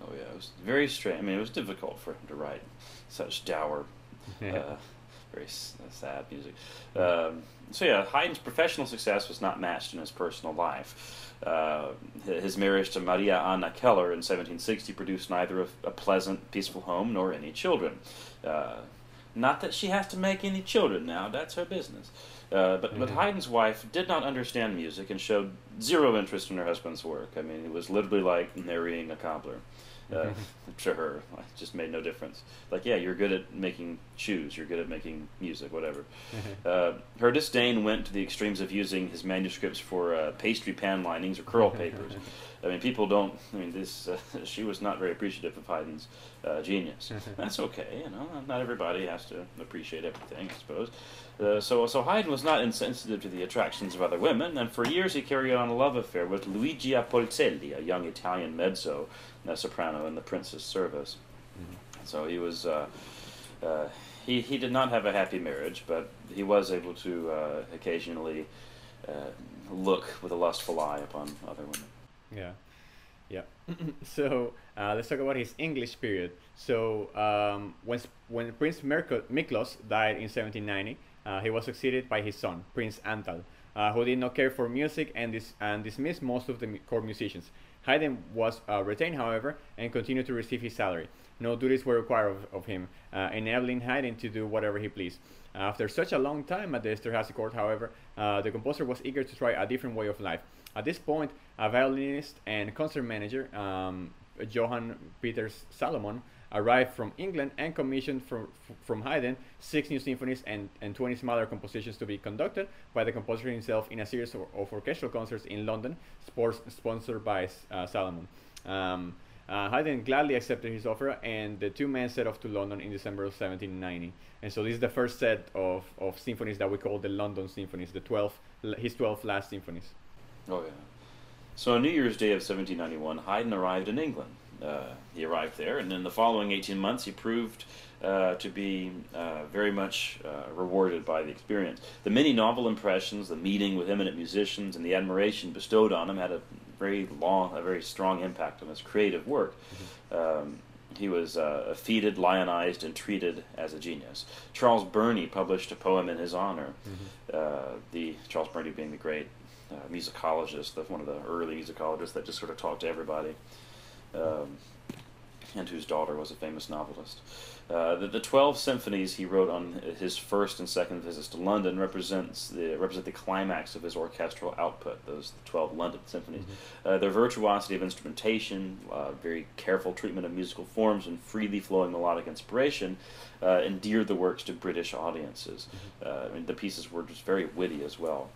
Oh yeah, it was very strange. I mean, it was difficult for him to write such dour uh, very sad music. Um, so yeah, Haydn's professional success was not matched in his personal life. Uh, his marriage to Maria Anna Keller in 1760 produced neither a, a pleasant, peaceful home nor any children. Uh, not that she has to make any children now, that's her business. Uh, but, mm-hmm. but Haydn's wife did not understand music and showed zero interest in her husband's work. I mean, it was literally like marrying a cobbler uh, to her. It just made no difference. Like, yeah, you're good at making shoes, you're good at making music, whatever. uh, her disdain went to the extremes of using his manuscripts for uh, pastry pan linings or curl papers. I mean, people don't. I mean, this. Uh, she was not very appreciative of Haydn's uh, genius. That's okay, you know. Not everybody has to appreciate everything, I suppose. Uh, so, so Haydn was not insensitive to the attractions of other women, and for years he carried on a love affair with Luigia Polzelli, a young Italian mezzo soprano in the prince's service. Mm-hmm. So he was uh, uh, he, he did not have a happy marriage, but he was able to uh, occasionally uh, look with a lustful eye upon other women. Yeah, yeah. so uh, let's talk about his English period. So um, when when Prince Mirko, Miklos died in 1790, uh, he was succeeded by his son Prince Antal, uh, who did not care for music and, dis- and dismissed most of the court musicians. Haydn was uh, retained, however, and continued to receive his salary. No duties were required of, of him, uh, enabling Haydn to do whatever he pleased. After such a long time at the Esterhazy court, however, uh, the composer was eager to try a different way of life. At this point, a violinist and concert manager, um, Johann Peters Salomon, arrived from England and commissioned from, from Haydn six new symphonies and, and 20 smaller compositions to be conducted by the composer himself in a series of, of orchestral concerts in London, sports, sponsored by uh, Salomon. Um, uh, Haydn gladly accepted his offer, and the two men set off to London in December of 1790. And so this is the first set of, of symphonies that we call the London Symphonies, the 12, his 12 last symphonies. Oh, yeah. So on New Year's Day of 1791, Haydn arrived in England. Uh, he arrived there, and in the following 18 months, he proved uh, to be uh, very much uh, rewarded by the experience. The many novel impressions, the meeting with eminent musicians, and the admiration bestowed on him had a very long, a very strong impact on his creative work. Um, he was uh, feted, lionized, and treated as a genius. Charles Burney published a poem in his honor. Mm-hmm. Uh, the Charles Burney being the great uh, musicologist, the, one of the early musicologists that just sort of talked to everybody, um, and whose daughter was a famous novelist. Uh, the, the 12 symphonies he wrote on his first and second visits to London represents the, represent the climax of his orchestral output, those 12 London symphonies. Mm-hmm. Uh, their virtuosity of instrumentation, uh, very careful treatment of musical forms, and freely flowing melodic inspiration uh, endeared the works to British audiences. Mm-hmm. Uh, and the pieces were just very witty as well.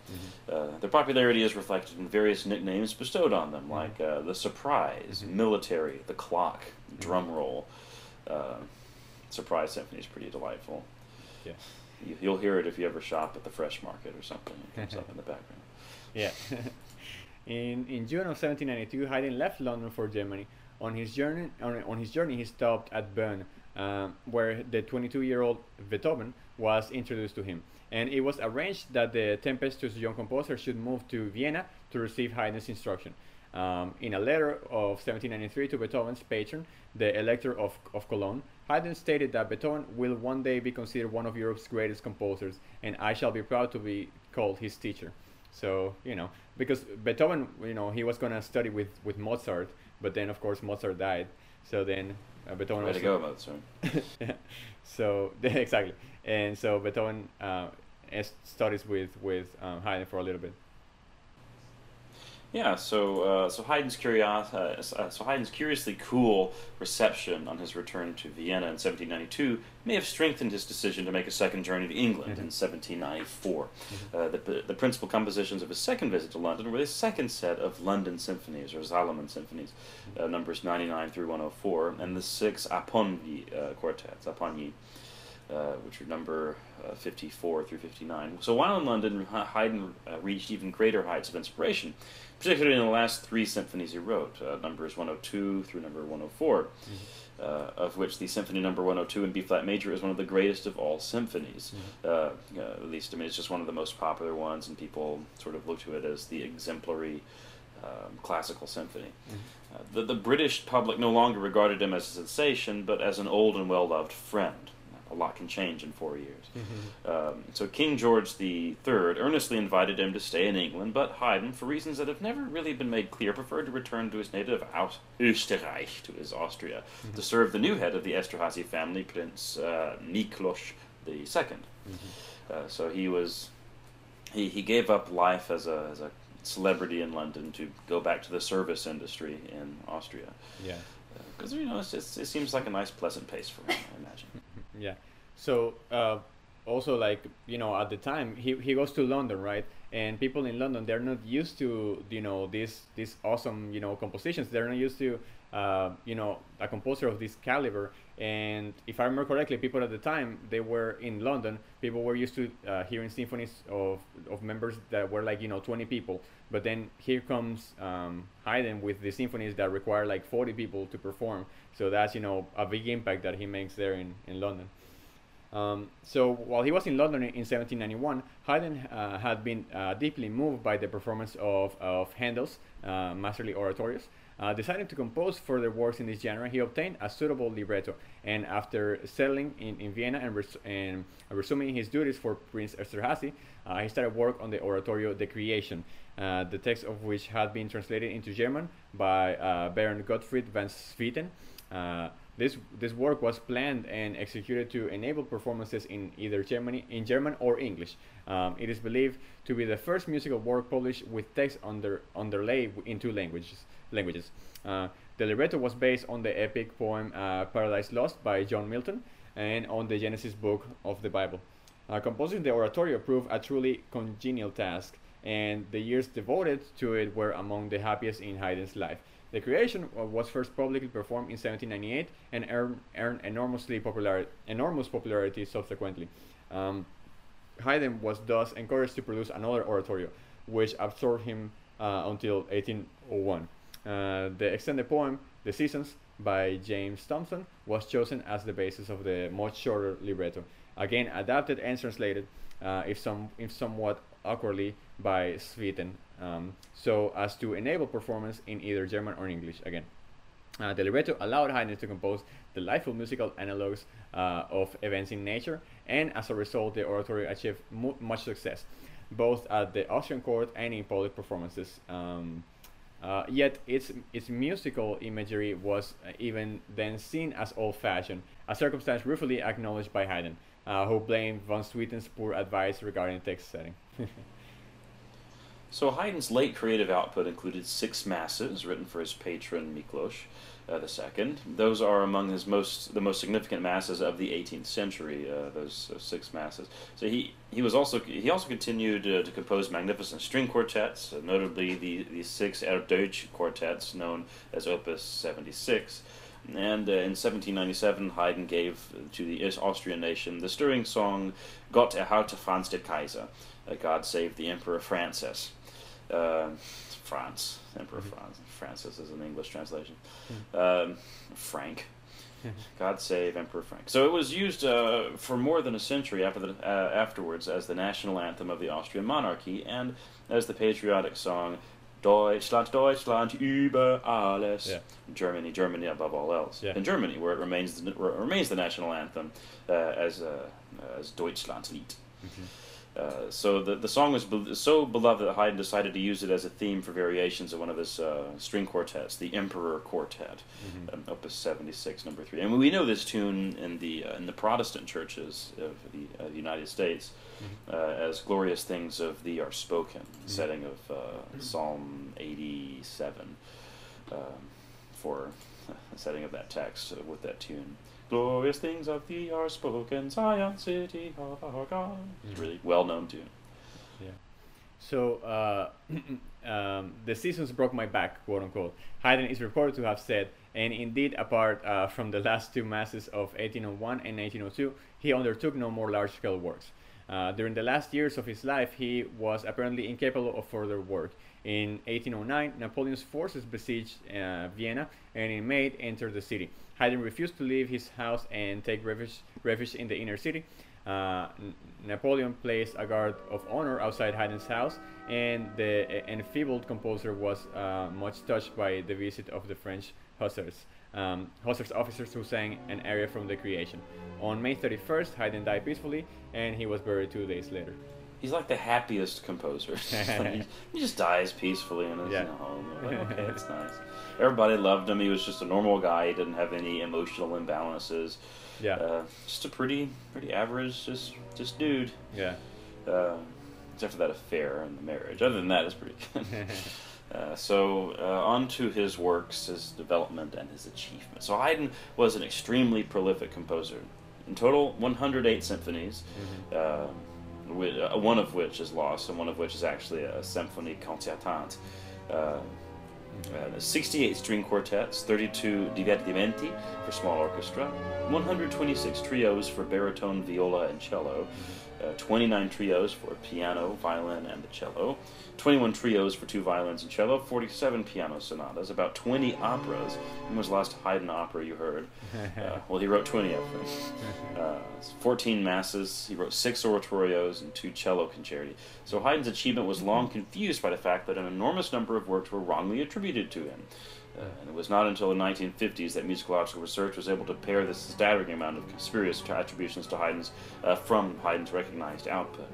Mm-hmm. their popularity is reflected in various nicknames bestowed on them, mm-hmm. like the surprise, mm-hmm. military, the clock, mm-hmm. drum roll. Surprise Symphony is pretty delightful. Yeah. You, will hear it if you ever shop at the Fresh Market or something. It comes up in the background. Yeah. in in June of 1792, Haydn left London for Germany. On his journey, on, on his journey, he stopped at Bonn, um, where the 22-year-old Beethoven was introduced to him. And it was arranged that the tempestuous young composer should move to Vienna to receive Haydn's instruction. Um, in a letter of 1793 to Beethoven's patron, the Elector of, of Cologne, Haydn stated that Beethoven will one day be considered one of Europe's greatest composers, and I shall be proud to be called his teacher. So, you know, because Beethoven, you know, he was going to study with, with Mozart, but then, of course, Mozart died. So then uh, Beethoven Way to go, Mozart. so, exactly. And so Beethoven uh, studies with, with um, Haydn for a little bit. Yeah, so uh, so Haydn's curios- uh, so Haydn's curiously cool reception on his return to Vienna in 1792 may have strengthened his decision to make a second journey to England mm-hmm. in 1794. Mm-hmm. Uh, the, the principal compositions of his second visit to London were the second set of London symphonies or Salomon symphonies, uh, numbers 99 through 104, and the six Apponyi uh, quartets, Apponyi. Uh, which are number uh, 54 through 59. So while in London, Haydn uh, reached even greater heights of inspiration particularly in the last three symphonies he wrote, uh, numbers 102 through number 104, mm-hmm. uh, of which the symphony number 102 in B flat major is one of the greatest of all symphonies. Mm-hmm. Uh, uh, at least, I mean, it's just one of the most popular ones, and people sort of look to it as the exemplary um, classical symphony. Mm-hmm. Uh, the, the British public no longer regarded him as a sensation, but as an old and well loved friend a lot can change in four years. Mm-hmm. Um, so King George III earnestly invited him to stay in England, but Haydn, for reasons that have never really been made clear, preferred to return to his native Aus- Österreich, to his Austria, mm-hmm. to serve the new head of the Esterhazy family, Prince uh, Miklos II. Mm-hmm. Uh, so he was he, he gave up life as a, as a celebrity in London to go back to the service industry in Austria. Yeah. Because, uh, you know, it's, it's, it seems like a nice, pleasant pace for him, I imagine. Yeah. So uh, also like you know at the time he, he goes to London, right? And people in London they're not used to you know these these awesome you know compositions. They're not used to uh, you know a composer of this caliber. And if I remember correctly, people at the time they were in London. People were used to uh, hearing symphonies of of members that were like you know 20 people. But then here comes um, Haydn with the symphonies that require like 40 people to perform. So that's you know a big impact that he makes there in in London. Um, so while he was in London in 1791, Haydn uh, had been uh, deeply moved by the performance of, of Handel's uh, masterly oratorios. Uh, deciding to compose further works in this genre, he obtained a suitable libretto, and after settling in, in Vienna and, res- and resuming his duties for Prince Esterhazy, uh, he started work on the oratorio The Creation, uh, the text of which had been translated into German by Baron Gottfried van Swieten. This, this work was planned and executed to enable performances in either Germany, in German or English. Um, it is believed to be the first musical work published with text under underlay in two languages. Languages. Uh, the libretto was based on the epic poem uh, Paradise Lost by John Milton and on the Genesis book of the Bible. Uh, composing the oratorio proved a truly congenial task, and the years devoted to it were among the happiest in Haydn's life. The creation was first publicly performed in 1798 and earned, earned enormously popular, enormous popularity subsequently. Um, Haydn was thus encouraged to produce another oratorio, which absorbed him uh, until 1801. Uh, the extended poem, The Seasons, by James Thomson, was chosen as the basis of the much shorter libretto. Again, adapted and translated, uh, if, some, if somewhat awkwardly, by Swieten um, so as to enable performance in either German or English again. Uh, the libretto allowed Haydn to compose delightful musical analogues uh, of events in nature, and as a result, the oratory achieved much success, both at the Austrian court and in public performances. Um, uh, yet its its musical imagery was uh, even then seen as old-fashioned, a circumstance ruefully acknowledged by Haydn, uh, who blamed von Swieten's poor advice regarding text setting. So Haydn's late creative output included six masses written for his patron Miklos uh, II. Those are among his most the most significant masses of the 18th century. Uh, those, those, six masses. So he he was also he also continued uh, to compose magnificent string quartets, uh, notably the the six Erdődy quartets known as Opus 76. And uh, in 1797, Haydn gave to the Austrian nation the stirring song Gott erhalte Franz der Kaiser, uh, God save the Emperor Francis uh, France, Emperor mm-hmm. France. Francis is an English translation. Mm-hmm. Um, Frank. God save Emperor Frank. So it was used uh, for more than a century after the, uh, afterwards as the national anthem of the Austrian monarchy and as the patriotic song Deutschland, Deutschland über alles. Yeah. Germany, Germany above all else. Yeah. In Germany, where it remains the, remains the national anthem uh, as uh, as Deutschlandlied. Mm-hmm. Uh, so the the song was be- so beloved that Haydn decided to use it as a theme for variations of one of his uh, string quartets, the Emperor Quartet, mm-hmm. um, Opus seventy six, number three. And we know this tune in the uh, in the Protestant churches of the, uh, United States mm-hmm. Uh, as "Glorious Things of Thee Are Spoken," mm-hmm. setting of mm-hmm. Psalm eighty seven, um, for setting of that text with that tune. Glorious things of thee are spoken, Zion, city of our God. It's really well known tune. Yeah. So, uh, um, the seasons broke my back, quote unquote. Haydn is reported to have said, and indeed, apart uh, from the last two masses of 1801 and 1802, he undertook no more large scale works. Uh, during the last years of his life, he was apparently incapable of further work. In 1809, Napoleon's forces besieged uh, Vienna and in May entered the city. Haydn refused to leave his house and take refuge, refuge in the inner city. Uh, Napoleon placed a guard of honor outside Haydn's house, and the enfeebled composer was uh, much touched by the visit of the French hussars, um, hussars officers who sang an aria from the creation. On May 31st, Haydn died peacefully, and he was buried two days later. He's like the happiest composer. he just dies peacefully in his yeah. home. Like, okay, it's nice. Everybody loved him. He was just a normal guy. He didn't have any emotional imbalances. Yeah. Uh, just a pretty, pretty average, just, just dude. Yeah. Uh, except for that affair and the marriage. Other than that, it's pretty good. Uh, so uh, on to his works, his development, and his achievements. So Haydn was an extremely prolific composer. In total, 108 symphonies. Mm-hmm. Uh, uh, one of which is lost, and one of which is actually a symphony concertante. Uh, uh, 68 string quartets, 32 divertimenti for small orchestra, 126 trios for baritone, viola, and cello, uh, 29 trios for piano, violin, and the cello, 21 trios for two violins and cello, 47 piano sonatas, about 20 operas. When was the last Haydn opera you heard? Uh, well, he wrote 20 of them. Uh, 14 masses, he wrote six oratorios and two cello concerti. So Haydn's achievement was long confused by the fact that an enormous number of works were wrongly attributed to him. Uh, and it was not until the 1950s that musicological research was able to pair this staggering amount of spurious attributions to Haydn's uh, from Haydn's recognized output.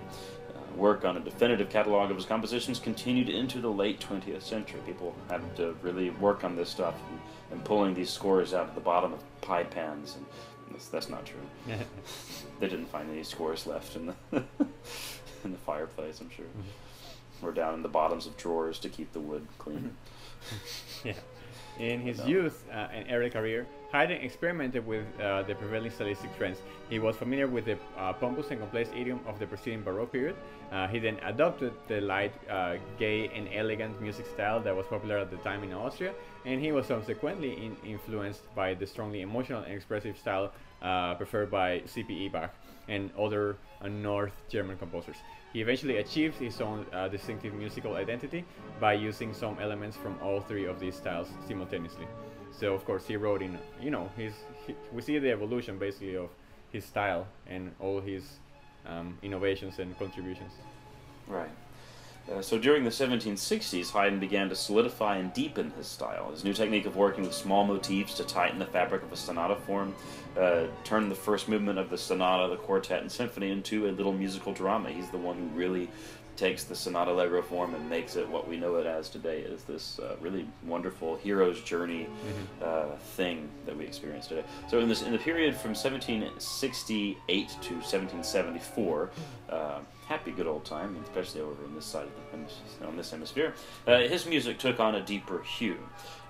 Uh, work on a definitive catalog of his compositions continued into the late 20th century. People had to really work on this stuff and, and pulling these scores out of the bottom of pie pans, and that's, that's not true. they didn't find any scores left in the in the fireplace, I'm sure, mm-hmm. or down in the bottoms of drawers to keep the wood clean. yeah. In his youth uh, and early career, Haydn experimented with uh, the prevailing stylistic trends. He was familiar with the uh, pompous and complex idiom of the preceding Baroque period. Uh, he then adopted the light, uh, gay, and elegant music style that was popular at the time in Austria, and he was subsequently in influenced by the strongly emotional and expressive style uh, preferred by C.P.E. Bach and other North German composers. He eventually achieved his own uh, distinctive musical identity by using some elements from all three of these styles simultaneously. So of course he wrote in, you know, his he, we see the evolution basically of his style and all his um, innovations and contributions. Right. Uh, so during the 1760s, Haydn began to solidify and deepen his style. His new technique of working with small motifs to tighten the fabric of a sonata form uh, turned the first movement of the sonata, the quartet, and symphony into a little musical drama. He's the one who really takes the sonata allegro form and makes it what we know it as today is this uh, really wonderful hero's journey mm-hmm. uh, thing that we experience today. So in this in the period from 1768 to 1774, uh, happy good old time, especially over in this side of the on this hemisphere, uh, his music took on a deeper hue.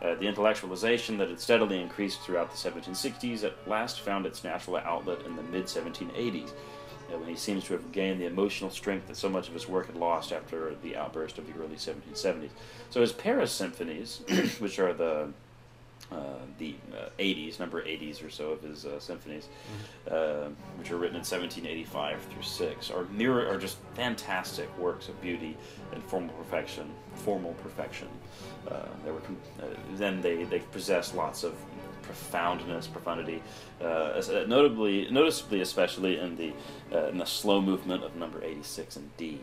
Uh, the intellectualization that had steadily increased throughout the 1760s at last found its natural outlet in the mid 1780s uh, when he seems to have gained the emotional strength that so much of his work had lost after the outburst of the early 1770s. So his Paris symphonies, which are the uh, the uh, 80s, number 80s or so of his uh, symphonies, mm-hmm. which were written in 1785 through 6, are mirror are just fantastic works of beauty and formal perfection. Formal perfection. Uh, they were uh, then they they possess lots of profoundness, profundity, uh, notably, noticeably, especially in the uh, in the slow movement of number 86 in D.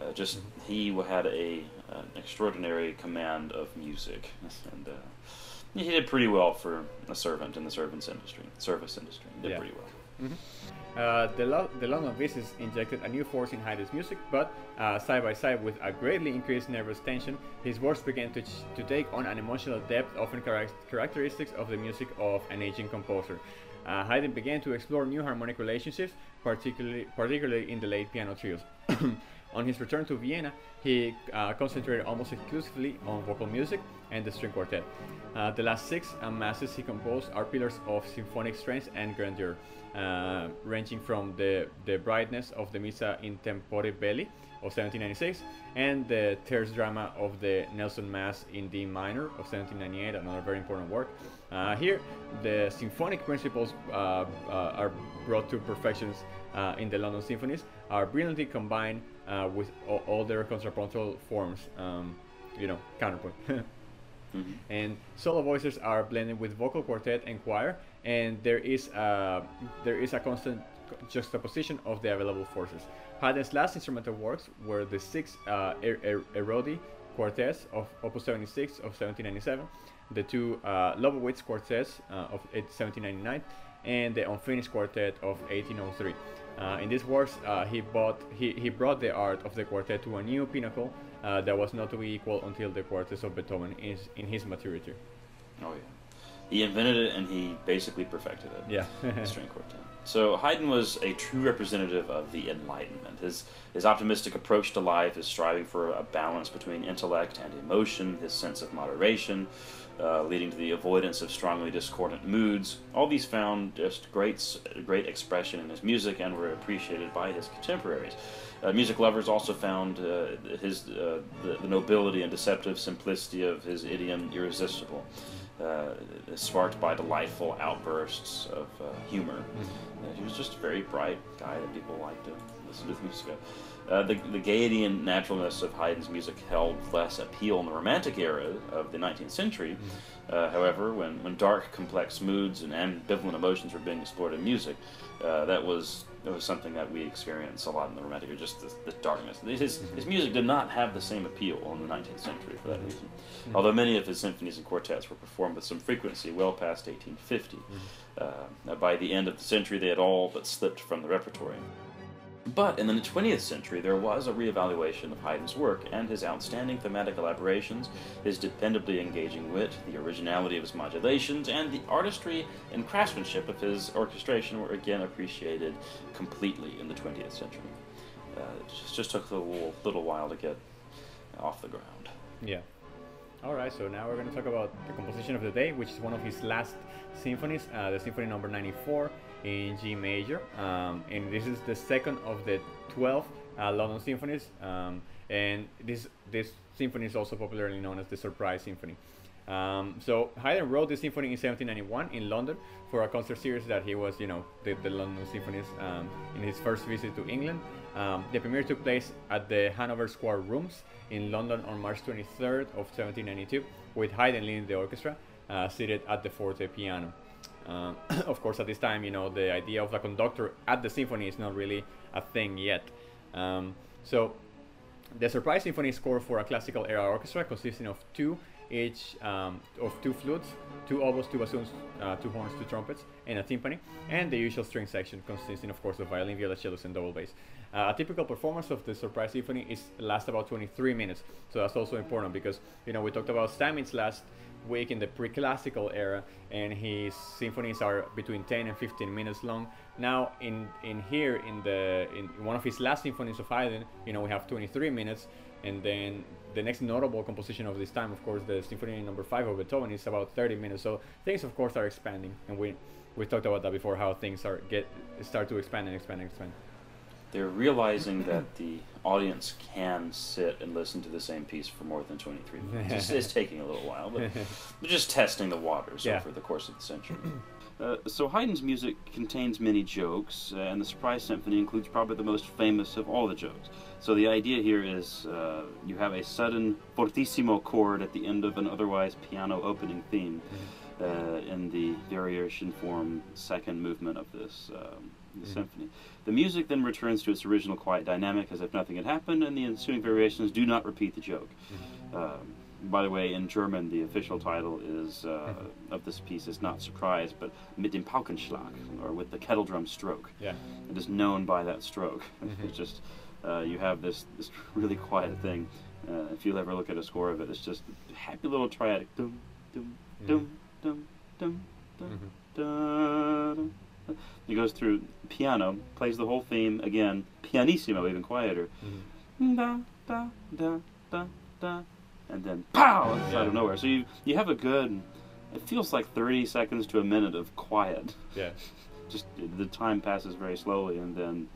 Uh, just mm-hmm. he had a an extraordinary command of music, and uh, he did pretty well for a servant in the servants industry, service industry. He did yeah. pretty well. Mm-hmm. Uh, the, Lo- the London Visits injected a new force in Haydn's music, but uh, side by side with a greatly increased nervous tension, his works began to, ch- to take on an emotional depth often char- characteristics of the music of an aging composer. Uh, Haydn began to explore new harmonic relationships, particularly, particularly in the late piano trios. on his return to Vienna, he uh, concentrated almost exclusively on vocal music and the string quartet. Uh, the last six uh, masses he composed are pillars of symphonic strength and grandeur uh, ranging from the, the brightness of the Missa in Tempore Belli of 1796 and the terce drama of the Nelson Mass in D minor of 1798, another very important work. Uh, here, the symphonic principles uh, are brought to perfection uh, in the London symphonies, are brilliantly combined uh, with all, all, their contrapuntal forms, um, you know, counterpoint. mm-hmm. And solo voices are blended with vocal quartet and choir, and there is a, there is a constant juxtaposition of the available forces. Haydn's last instrumental works were the six uh, er- er- Erdődy quartets of Opus 76 of 1797, the two uh, Lobkowitz quartets uh, of 1799, and the Unfinished Quartet of 1803. Uh, in these works, uh, he, bought, he, he brought the art of the quartet to a new pinnacle uh, that was not to be equal until the quartets of Beethoven is in his maturity. Oh yeah he invented it and he basically perfected it. Yeah. string quartet. So Haydn was a true representative of the Enlightenment. His his optimistic approach to life, his striving for a balance between intellect and emotion, his sense of moderation, uh, leading to the avoidance of strongly discordant moods. All these found just great great expression in his music and were appreciated by his contemporaries. Uh, music lovers also found uh, his uh, the, the, nobility and deceptive simplicity of his idiom irresistible. uh, sparked by delightful outbursts of uh, humor. Mm-hmm. he was just a very bright guy that people liked to listen to the music of. Uh, the, the gaiety and naturalness of Haydn's music held less appeal in the Romantic era of the 19th century. Mm-hmm. Uh, however, when, when dark, complex moods and ambivalent emotions were being explored in music, uh, that was that was something that we experienced a lot in the Romantic era, just the, the darkness. His, Mm-hmm. his music did not have the same appeal in the 19th century for that Mm-hmm. reason. Although many of his symphonies and quartets were performed with some frequency well past 1850. Mm-hmm. Uh, by the end of the century, they had all but slipped from the repertory. But in the 20th century, there was a reevaluation of Haydn's work, and his outstanding thematic elaborations, his dependably engaging wit, the originality of his modulations, and the artistry and craftsmanship of his orchestration were again appreciated completely in the 20th century. Uh, it just, took a little, little while to get off the ground. Yeah. All right, so now we're going to talk about the composition of the day, which is one of his last symphonies, uh, the Symphony Number 94 in G major, um, and this is the second of the 12 uh, London symphonies, um, and this this symphony is also popularly known as the Surprise Symphony. Um, so Haydn wrote this symphony in 1791 in London for a concert series that he was, you know, the, the London symphonies um, in his first visit to England. Um, the premiere took place at the Hanover Square Rooms in London on March 23rd of 1792, with Haydn leading the orchestra, uh, seated at the forte piano. Uh, of course, at this time, you know, the idea of a conductor at the symphony is not really a thing yet. Um, so, the Surprise Symphony is scored for a classical era orchestra consisting of two each um, of two flutes, two oboes, two bassoons, uh, two horns, two trumpets, and a timpani, and the usual string section consisting, of course, of violin, viola, violoncellos, and double bass. Uh, a typical performance of the Surprise Symphony is lasts about 23 minutes, so that's also important because you know we talked about Stamitz last week in the pre-classical era, and his symphonies are between 10 and 15 minutes long. Now, in in here in the in one of his last symphonies of Haydn, you know we have 23 minutes, and then the next notable composition of this time, of course, the Symphony Number Five of Beethoven is about 30 minutes. So things, of course, are expanding, and we we talked about that before, how things are get start to expand and expand and expand. They're realizing that the audience can sit and listen to the same piece for more than 23 minutes. It's, it's taking a little while, but they're just testing the waters Yeah. over the course of the century. Uh, so Haydn's music contains many jokes, uh, and the Surprise Symphony includes probably the most famous of all the jokes. So the idea here is uh, you have a sudden fortissimo chord at the end of an otherwise piano opening theme uh, in the variation form second movement of this um, the Mhm. symphony. The music then returns to its original quiet dynamic as if nothing had happened, and the ensuing variations do not repeat the joke. Um, by the way, in German, the official title is uh, of this piece is not surprise, but mit dem Paukenschlag, or with the kettle drum stroke. Yeah. It is known by that stroke. It's just uh, you have this this really quiet thing. Uh, if you'll ever look at a score of it, it's just happy little triadic. Dum dum dum dum dum. He goes through piano, plays the whole theme again, pianissimo, even quieter. Mhm. Da, da, da, da, da, and then pow it's out of nowhere. So you you have a good. It feels like thirty seconds to a minute of quiet. Yeah. Just the time passes very slowly, and then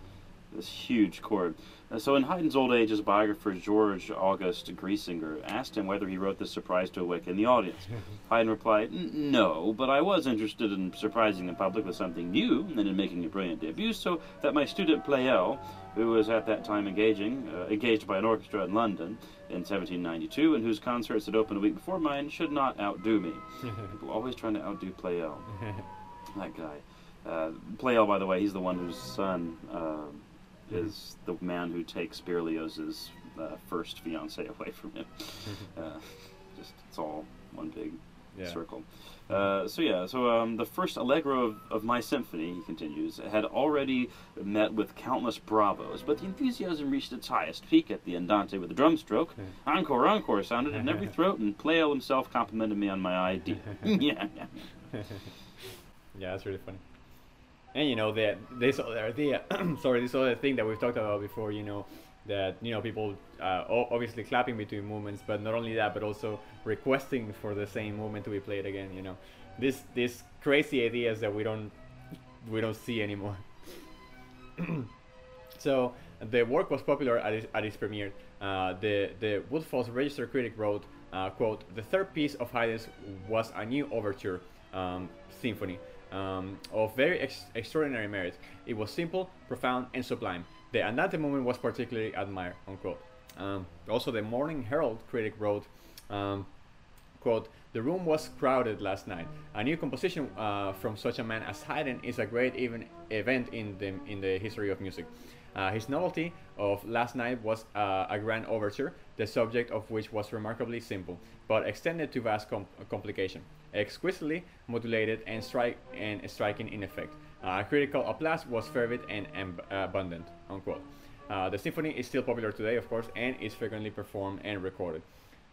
this huge chord. So in Haydn's old age, his biographer George August Griesinger asked him whether he wrote this surprise to awaken the audience. Haydn replied, "No, but I was interested in surprising the public with something new and in making a brilliant debut, so that my student Pleyel, who was at that time engaging, uh, engaged by an orchestra in London in 1792, and whose concerts had opened a week before mine, should not outdo me." People always trying to outdo Pleyel. That guy. Uh, Pleyel, by the way, he's the one whose son uh, is the man who takes Berlioz's uh, first fiance away from him. Uh, just it's all one big yeah. circle. Uh, so yeah, so um, the first allegro of, of my symphony, he continues, had already met with countless bravos, but the enthusiasm reached its highest peak at the andante with a drum stroke. Encore, encore sounded in every throat, and Pleyel himself complimented me on my idea. yeah, yeah. Yeah, that's really funny. And you know that this other idea, sorry, this other thing that we've talked about before. You know that you know people uh, obviously clapping between movements, but not only that, but also requesting for the same movement to be played again. You know, this this crazy ideas that we don't we don't see anymore. so the work was popular at its, at its premiere. Uh, the the Woodfall's Register critic wrote Uh, quote, the third piece of Haydn's was a new overture um, symphony um, of very ex- extraordinary merit. It was simple, profound, and sublime. The Andante movement was particularly admired, unquote. Um, also, the Morning Herald critic wrote, um, quote, the room was crowded last night. A new composition uh, from such a man as Haydn is a great even event in the, in the history of music. Uh, his novelty of last night was uh, a grand overture, the subject of which was remarkably simple, but extended to vast com- complication, exquisitely modulated and, and striking in effect. Uh, critical applause was fervid and abundant. Unquote. Uh, the symphony is still popular today, of course, and is frequently performed and recorded.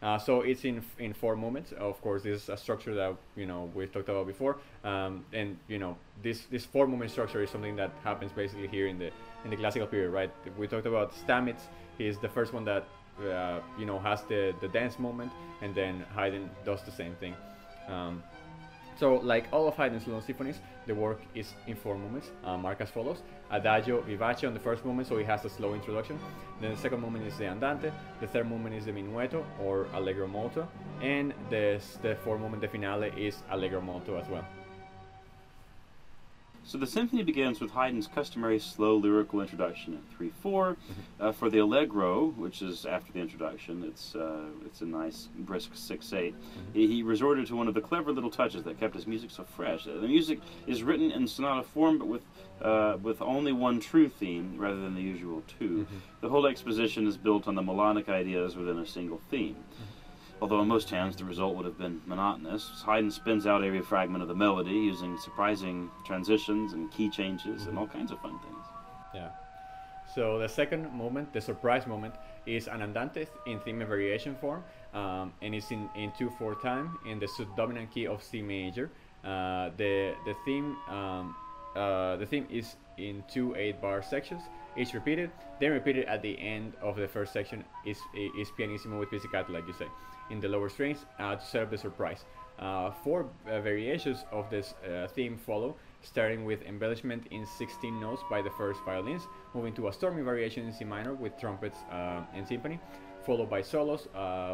Uh, so it's in in four movements. Of course, this is a structure that you know we talked about before, um, and you know this this four movement structure is something that happens basically here in the in the classical period, right? We talked about Stamitz. He is the first one that uh, you know has the the dance moment, and then Haydn does the same thing. Um, so, like all of Haydn's London symphonies, the work is in four movements, uh, marked as follows: Adagio vivace on the first movement, so it has a slow introduction. Then the second movement is the Andante. The third movement is the Minueto or Allegro molto, and the the fourth movement, the finale, is Allegro molto as well. So the symphony begins with Haydn's customary slow lyrical introduction at 3 4. Uh, for the Allegro, which is after the introduction, it's, uh, it's a nice, brisk 6 8. He, resorted to one of the clever little touches that kept his music so fresh. The music is written in sonata form, but with, uh, with only one true theme rather than the usual 2 The whole exposition is built on the melodic ideas within a single theme. Although in most hands the result would have been monotonous, Haydn spins out every fragment of the melody using surprising transitions and key changes and all kinds of fun things. Yeah. So the second movement, the surprise moment, is an andante in theme and variation form, um, and it's in, in 2-4 time in the subdominant key of C major. Uh, the the theme um, uh, the theme is in two 8-bar sections, each repeated, then repeated at the end of the first section is is pianissimo with pizzicato, like you say, in the lower strings uh, to set up the surprise. Uh, four uh, variations of this uh, theme follow, starting with embellishment in 16 notes by the first violins, moving to a stormy variation in C minor with trumpets uh, and symphony, followed by solos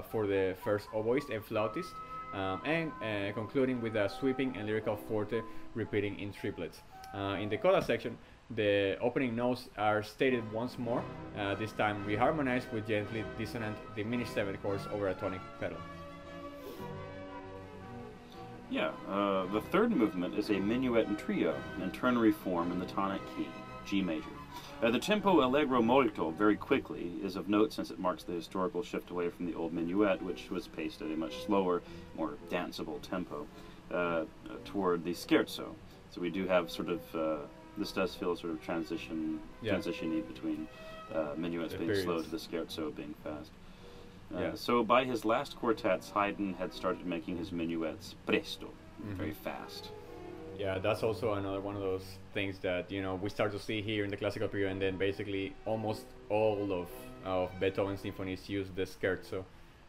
for the first oboist and flautist, um, and uh, concluding with a sweeping and lyrical forte repeating in triplets. Uh, in the coda section, the opening notes are stated once more, uh, this time reharmonized with gently dissonant diminished seventh chords over a tonic pedal. Yeah, uh, the third movement is a minuet and trio in ternary form in the tonic key, G major. Uh, the tempo allegro molto, very quickly, is of note since it marks the historical shift away from the old minuet, which was paced at a much slower, more danceable tempo, uh, toward the scherzo. So we do have sort of, uh, this does feel sort of transition, Yeah. transition between uh, minuets The being slow to the scherzo being fast. Uh, Yeah. So by his last quartets, Haydn had started making his minuets presto, Mhm. very fast. Yeah, that's also another one of those things that you know we start to see here in the classical period, and then basically almost all of of Beethoven's symphonies use the scherzo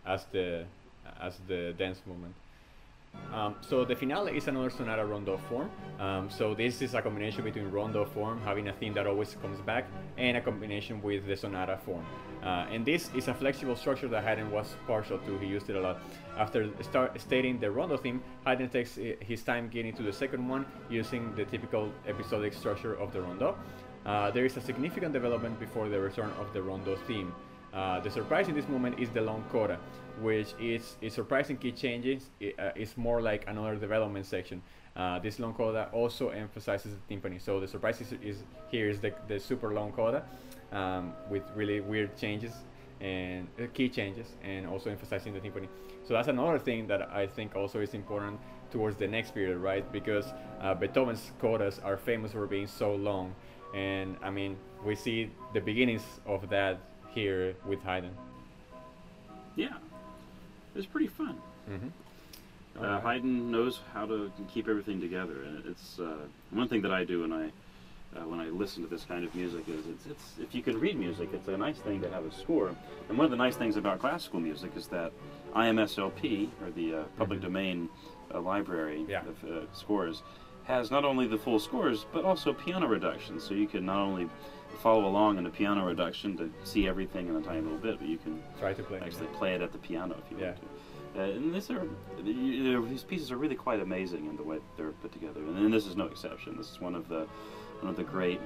as the as the dance movement. Um, so the finale is another sonata rondo form. Um, so this is a combination between rondo form, having a theme that always comes back, and a combination with the sonata form. Uh, and this is a flexible structure that Haydn was partial to. He used it a lot. After stating the rondo theme, Haydn takes uh, his time getting to the second one using the typical episodic structure of the rondo. Uh, there is a significant development before the return of the rondo theme. Uh, the surprise in this moment is the long coda, which is, is surprising key changes. It, uh, it's more like another development section. Uh, this long coda also emphasizes the timpani. So the surprise is, is here is the, the super long coda um, with really weird changes and uh, key changes, and also emphasizing the timpani. So that's another thing that I think also is important towards the next period, right? Because uh, Beethoven's codas are famous for being so long, and I mean we see the beginnings of that here with Haydn. Yeah, it was pretty fun. Mm-hmm. Uh, Haydn knows how to keep everything together, and it's uh, one thing that I do when I uh, when I listen to this kind of music is it's, it's if you can read music, it's a nice thing to have a score. And one of the nice things about classical music is that IMSLP or the uh, public Mhm. domain uh, library Yeah. of uh, scores has not only the full scores but also piano reductions, so you can not only follow along in a piano reduction to see everything in a tiny little bit, but you can Try to play. actually play it at the piano if you Yeah. want to. Uh, and these are these pieces are really quite amazing in the way they're put together, and, and this is no exception. This is one of the one of the great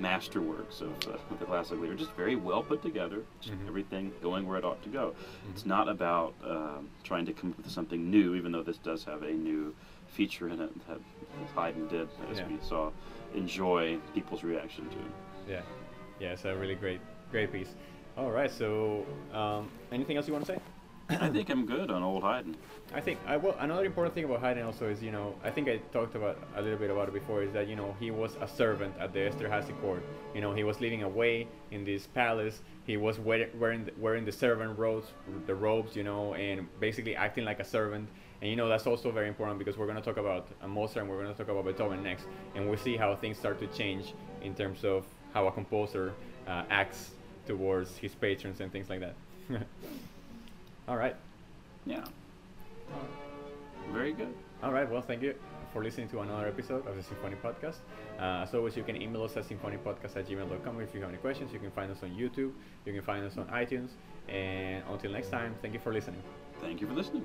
masterworks of, uh, of the classic leader. Just very well put together, just Mhm. everything going where it ought to go. Mm-hmm. It's not about um, trying to come up with something new, even though this does have a new feature in it that Haydn did, as Yeah. we saw, enjoy people's reaction to. Yeah, yeah, it's a really great, great piece. All right, so um, anything else you want to say? I think I'm good on old Haydn. I think I well another important thing about Haydn also is you know I think I talked about a little bit about it before is that you know he was a servant at the Esterhazy court. You know he was living away in this palace. He was wearing wearing the, wearing the servant robes, the robes, you know, and basically acting like a servant. And you know that's also very important because we're going to talk about uh, Mozart and we're going to talk about Beethoven next, and we'll see how things start to change in terms of how a composer uh, acts towards his patrons and things like that. All right. Yeah. Very good. All right. Well, thank you for listening to another episode of the Symphony Podcast. Uh, as always, you can email us at symphonypodcast at gmail.com if you have any questions. You can find us on YouTube. You can find us on iTunes. And until next time, thank you for listening. Thank you for listening.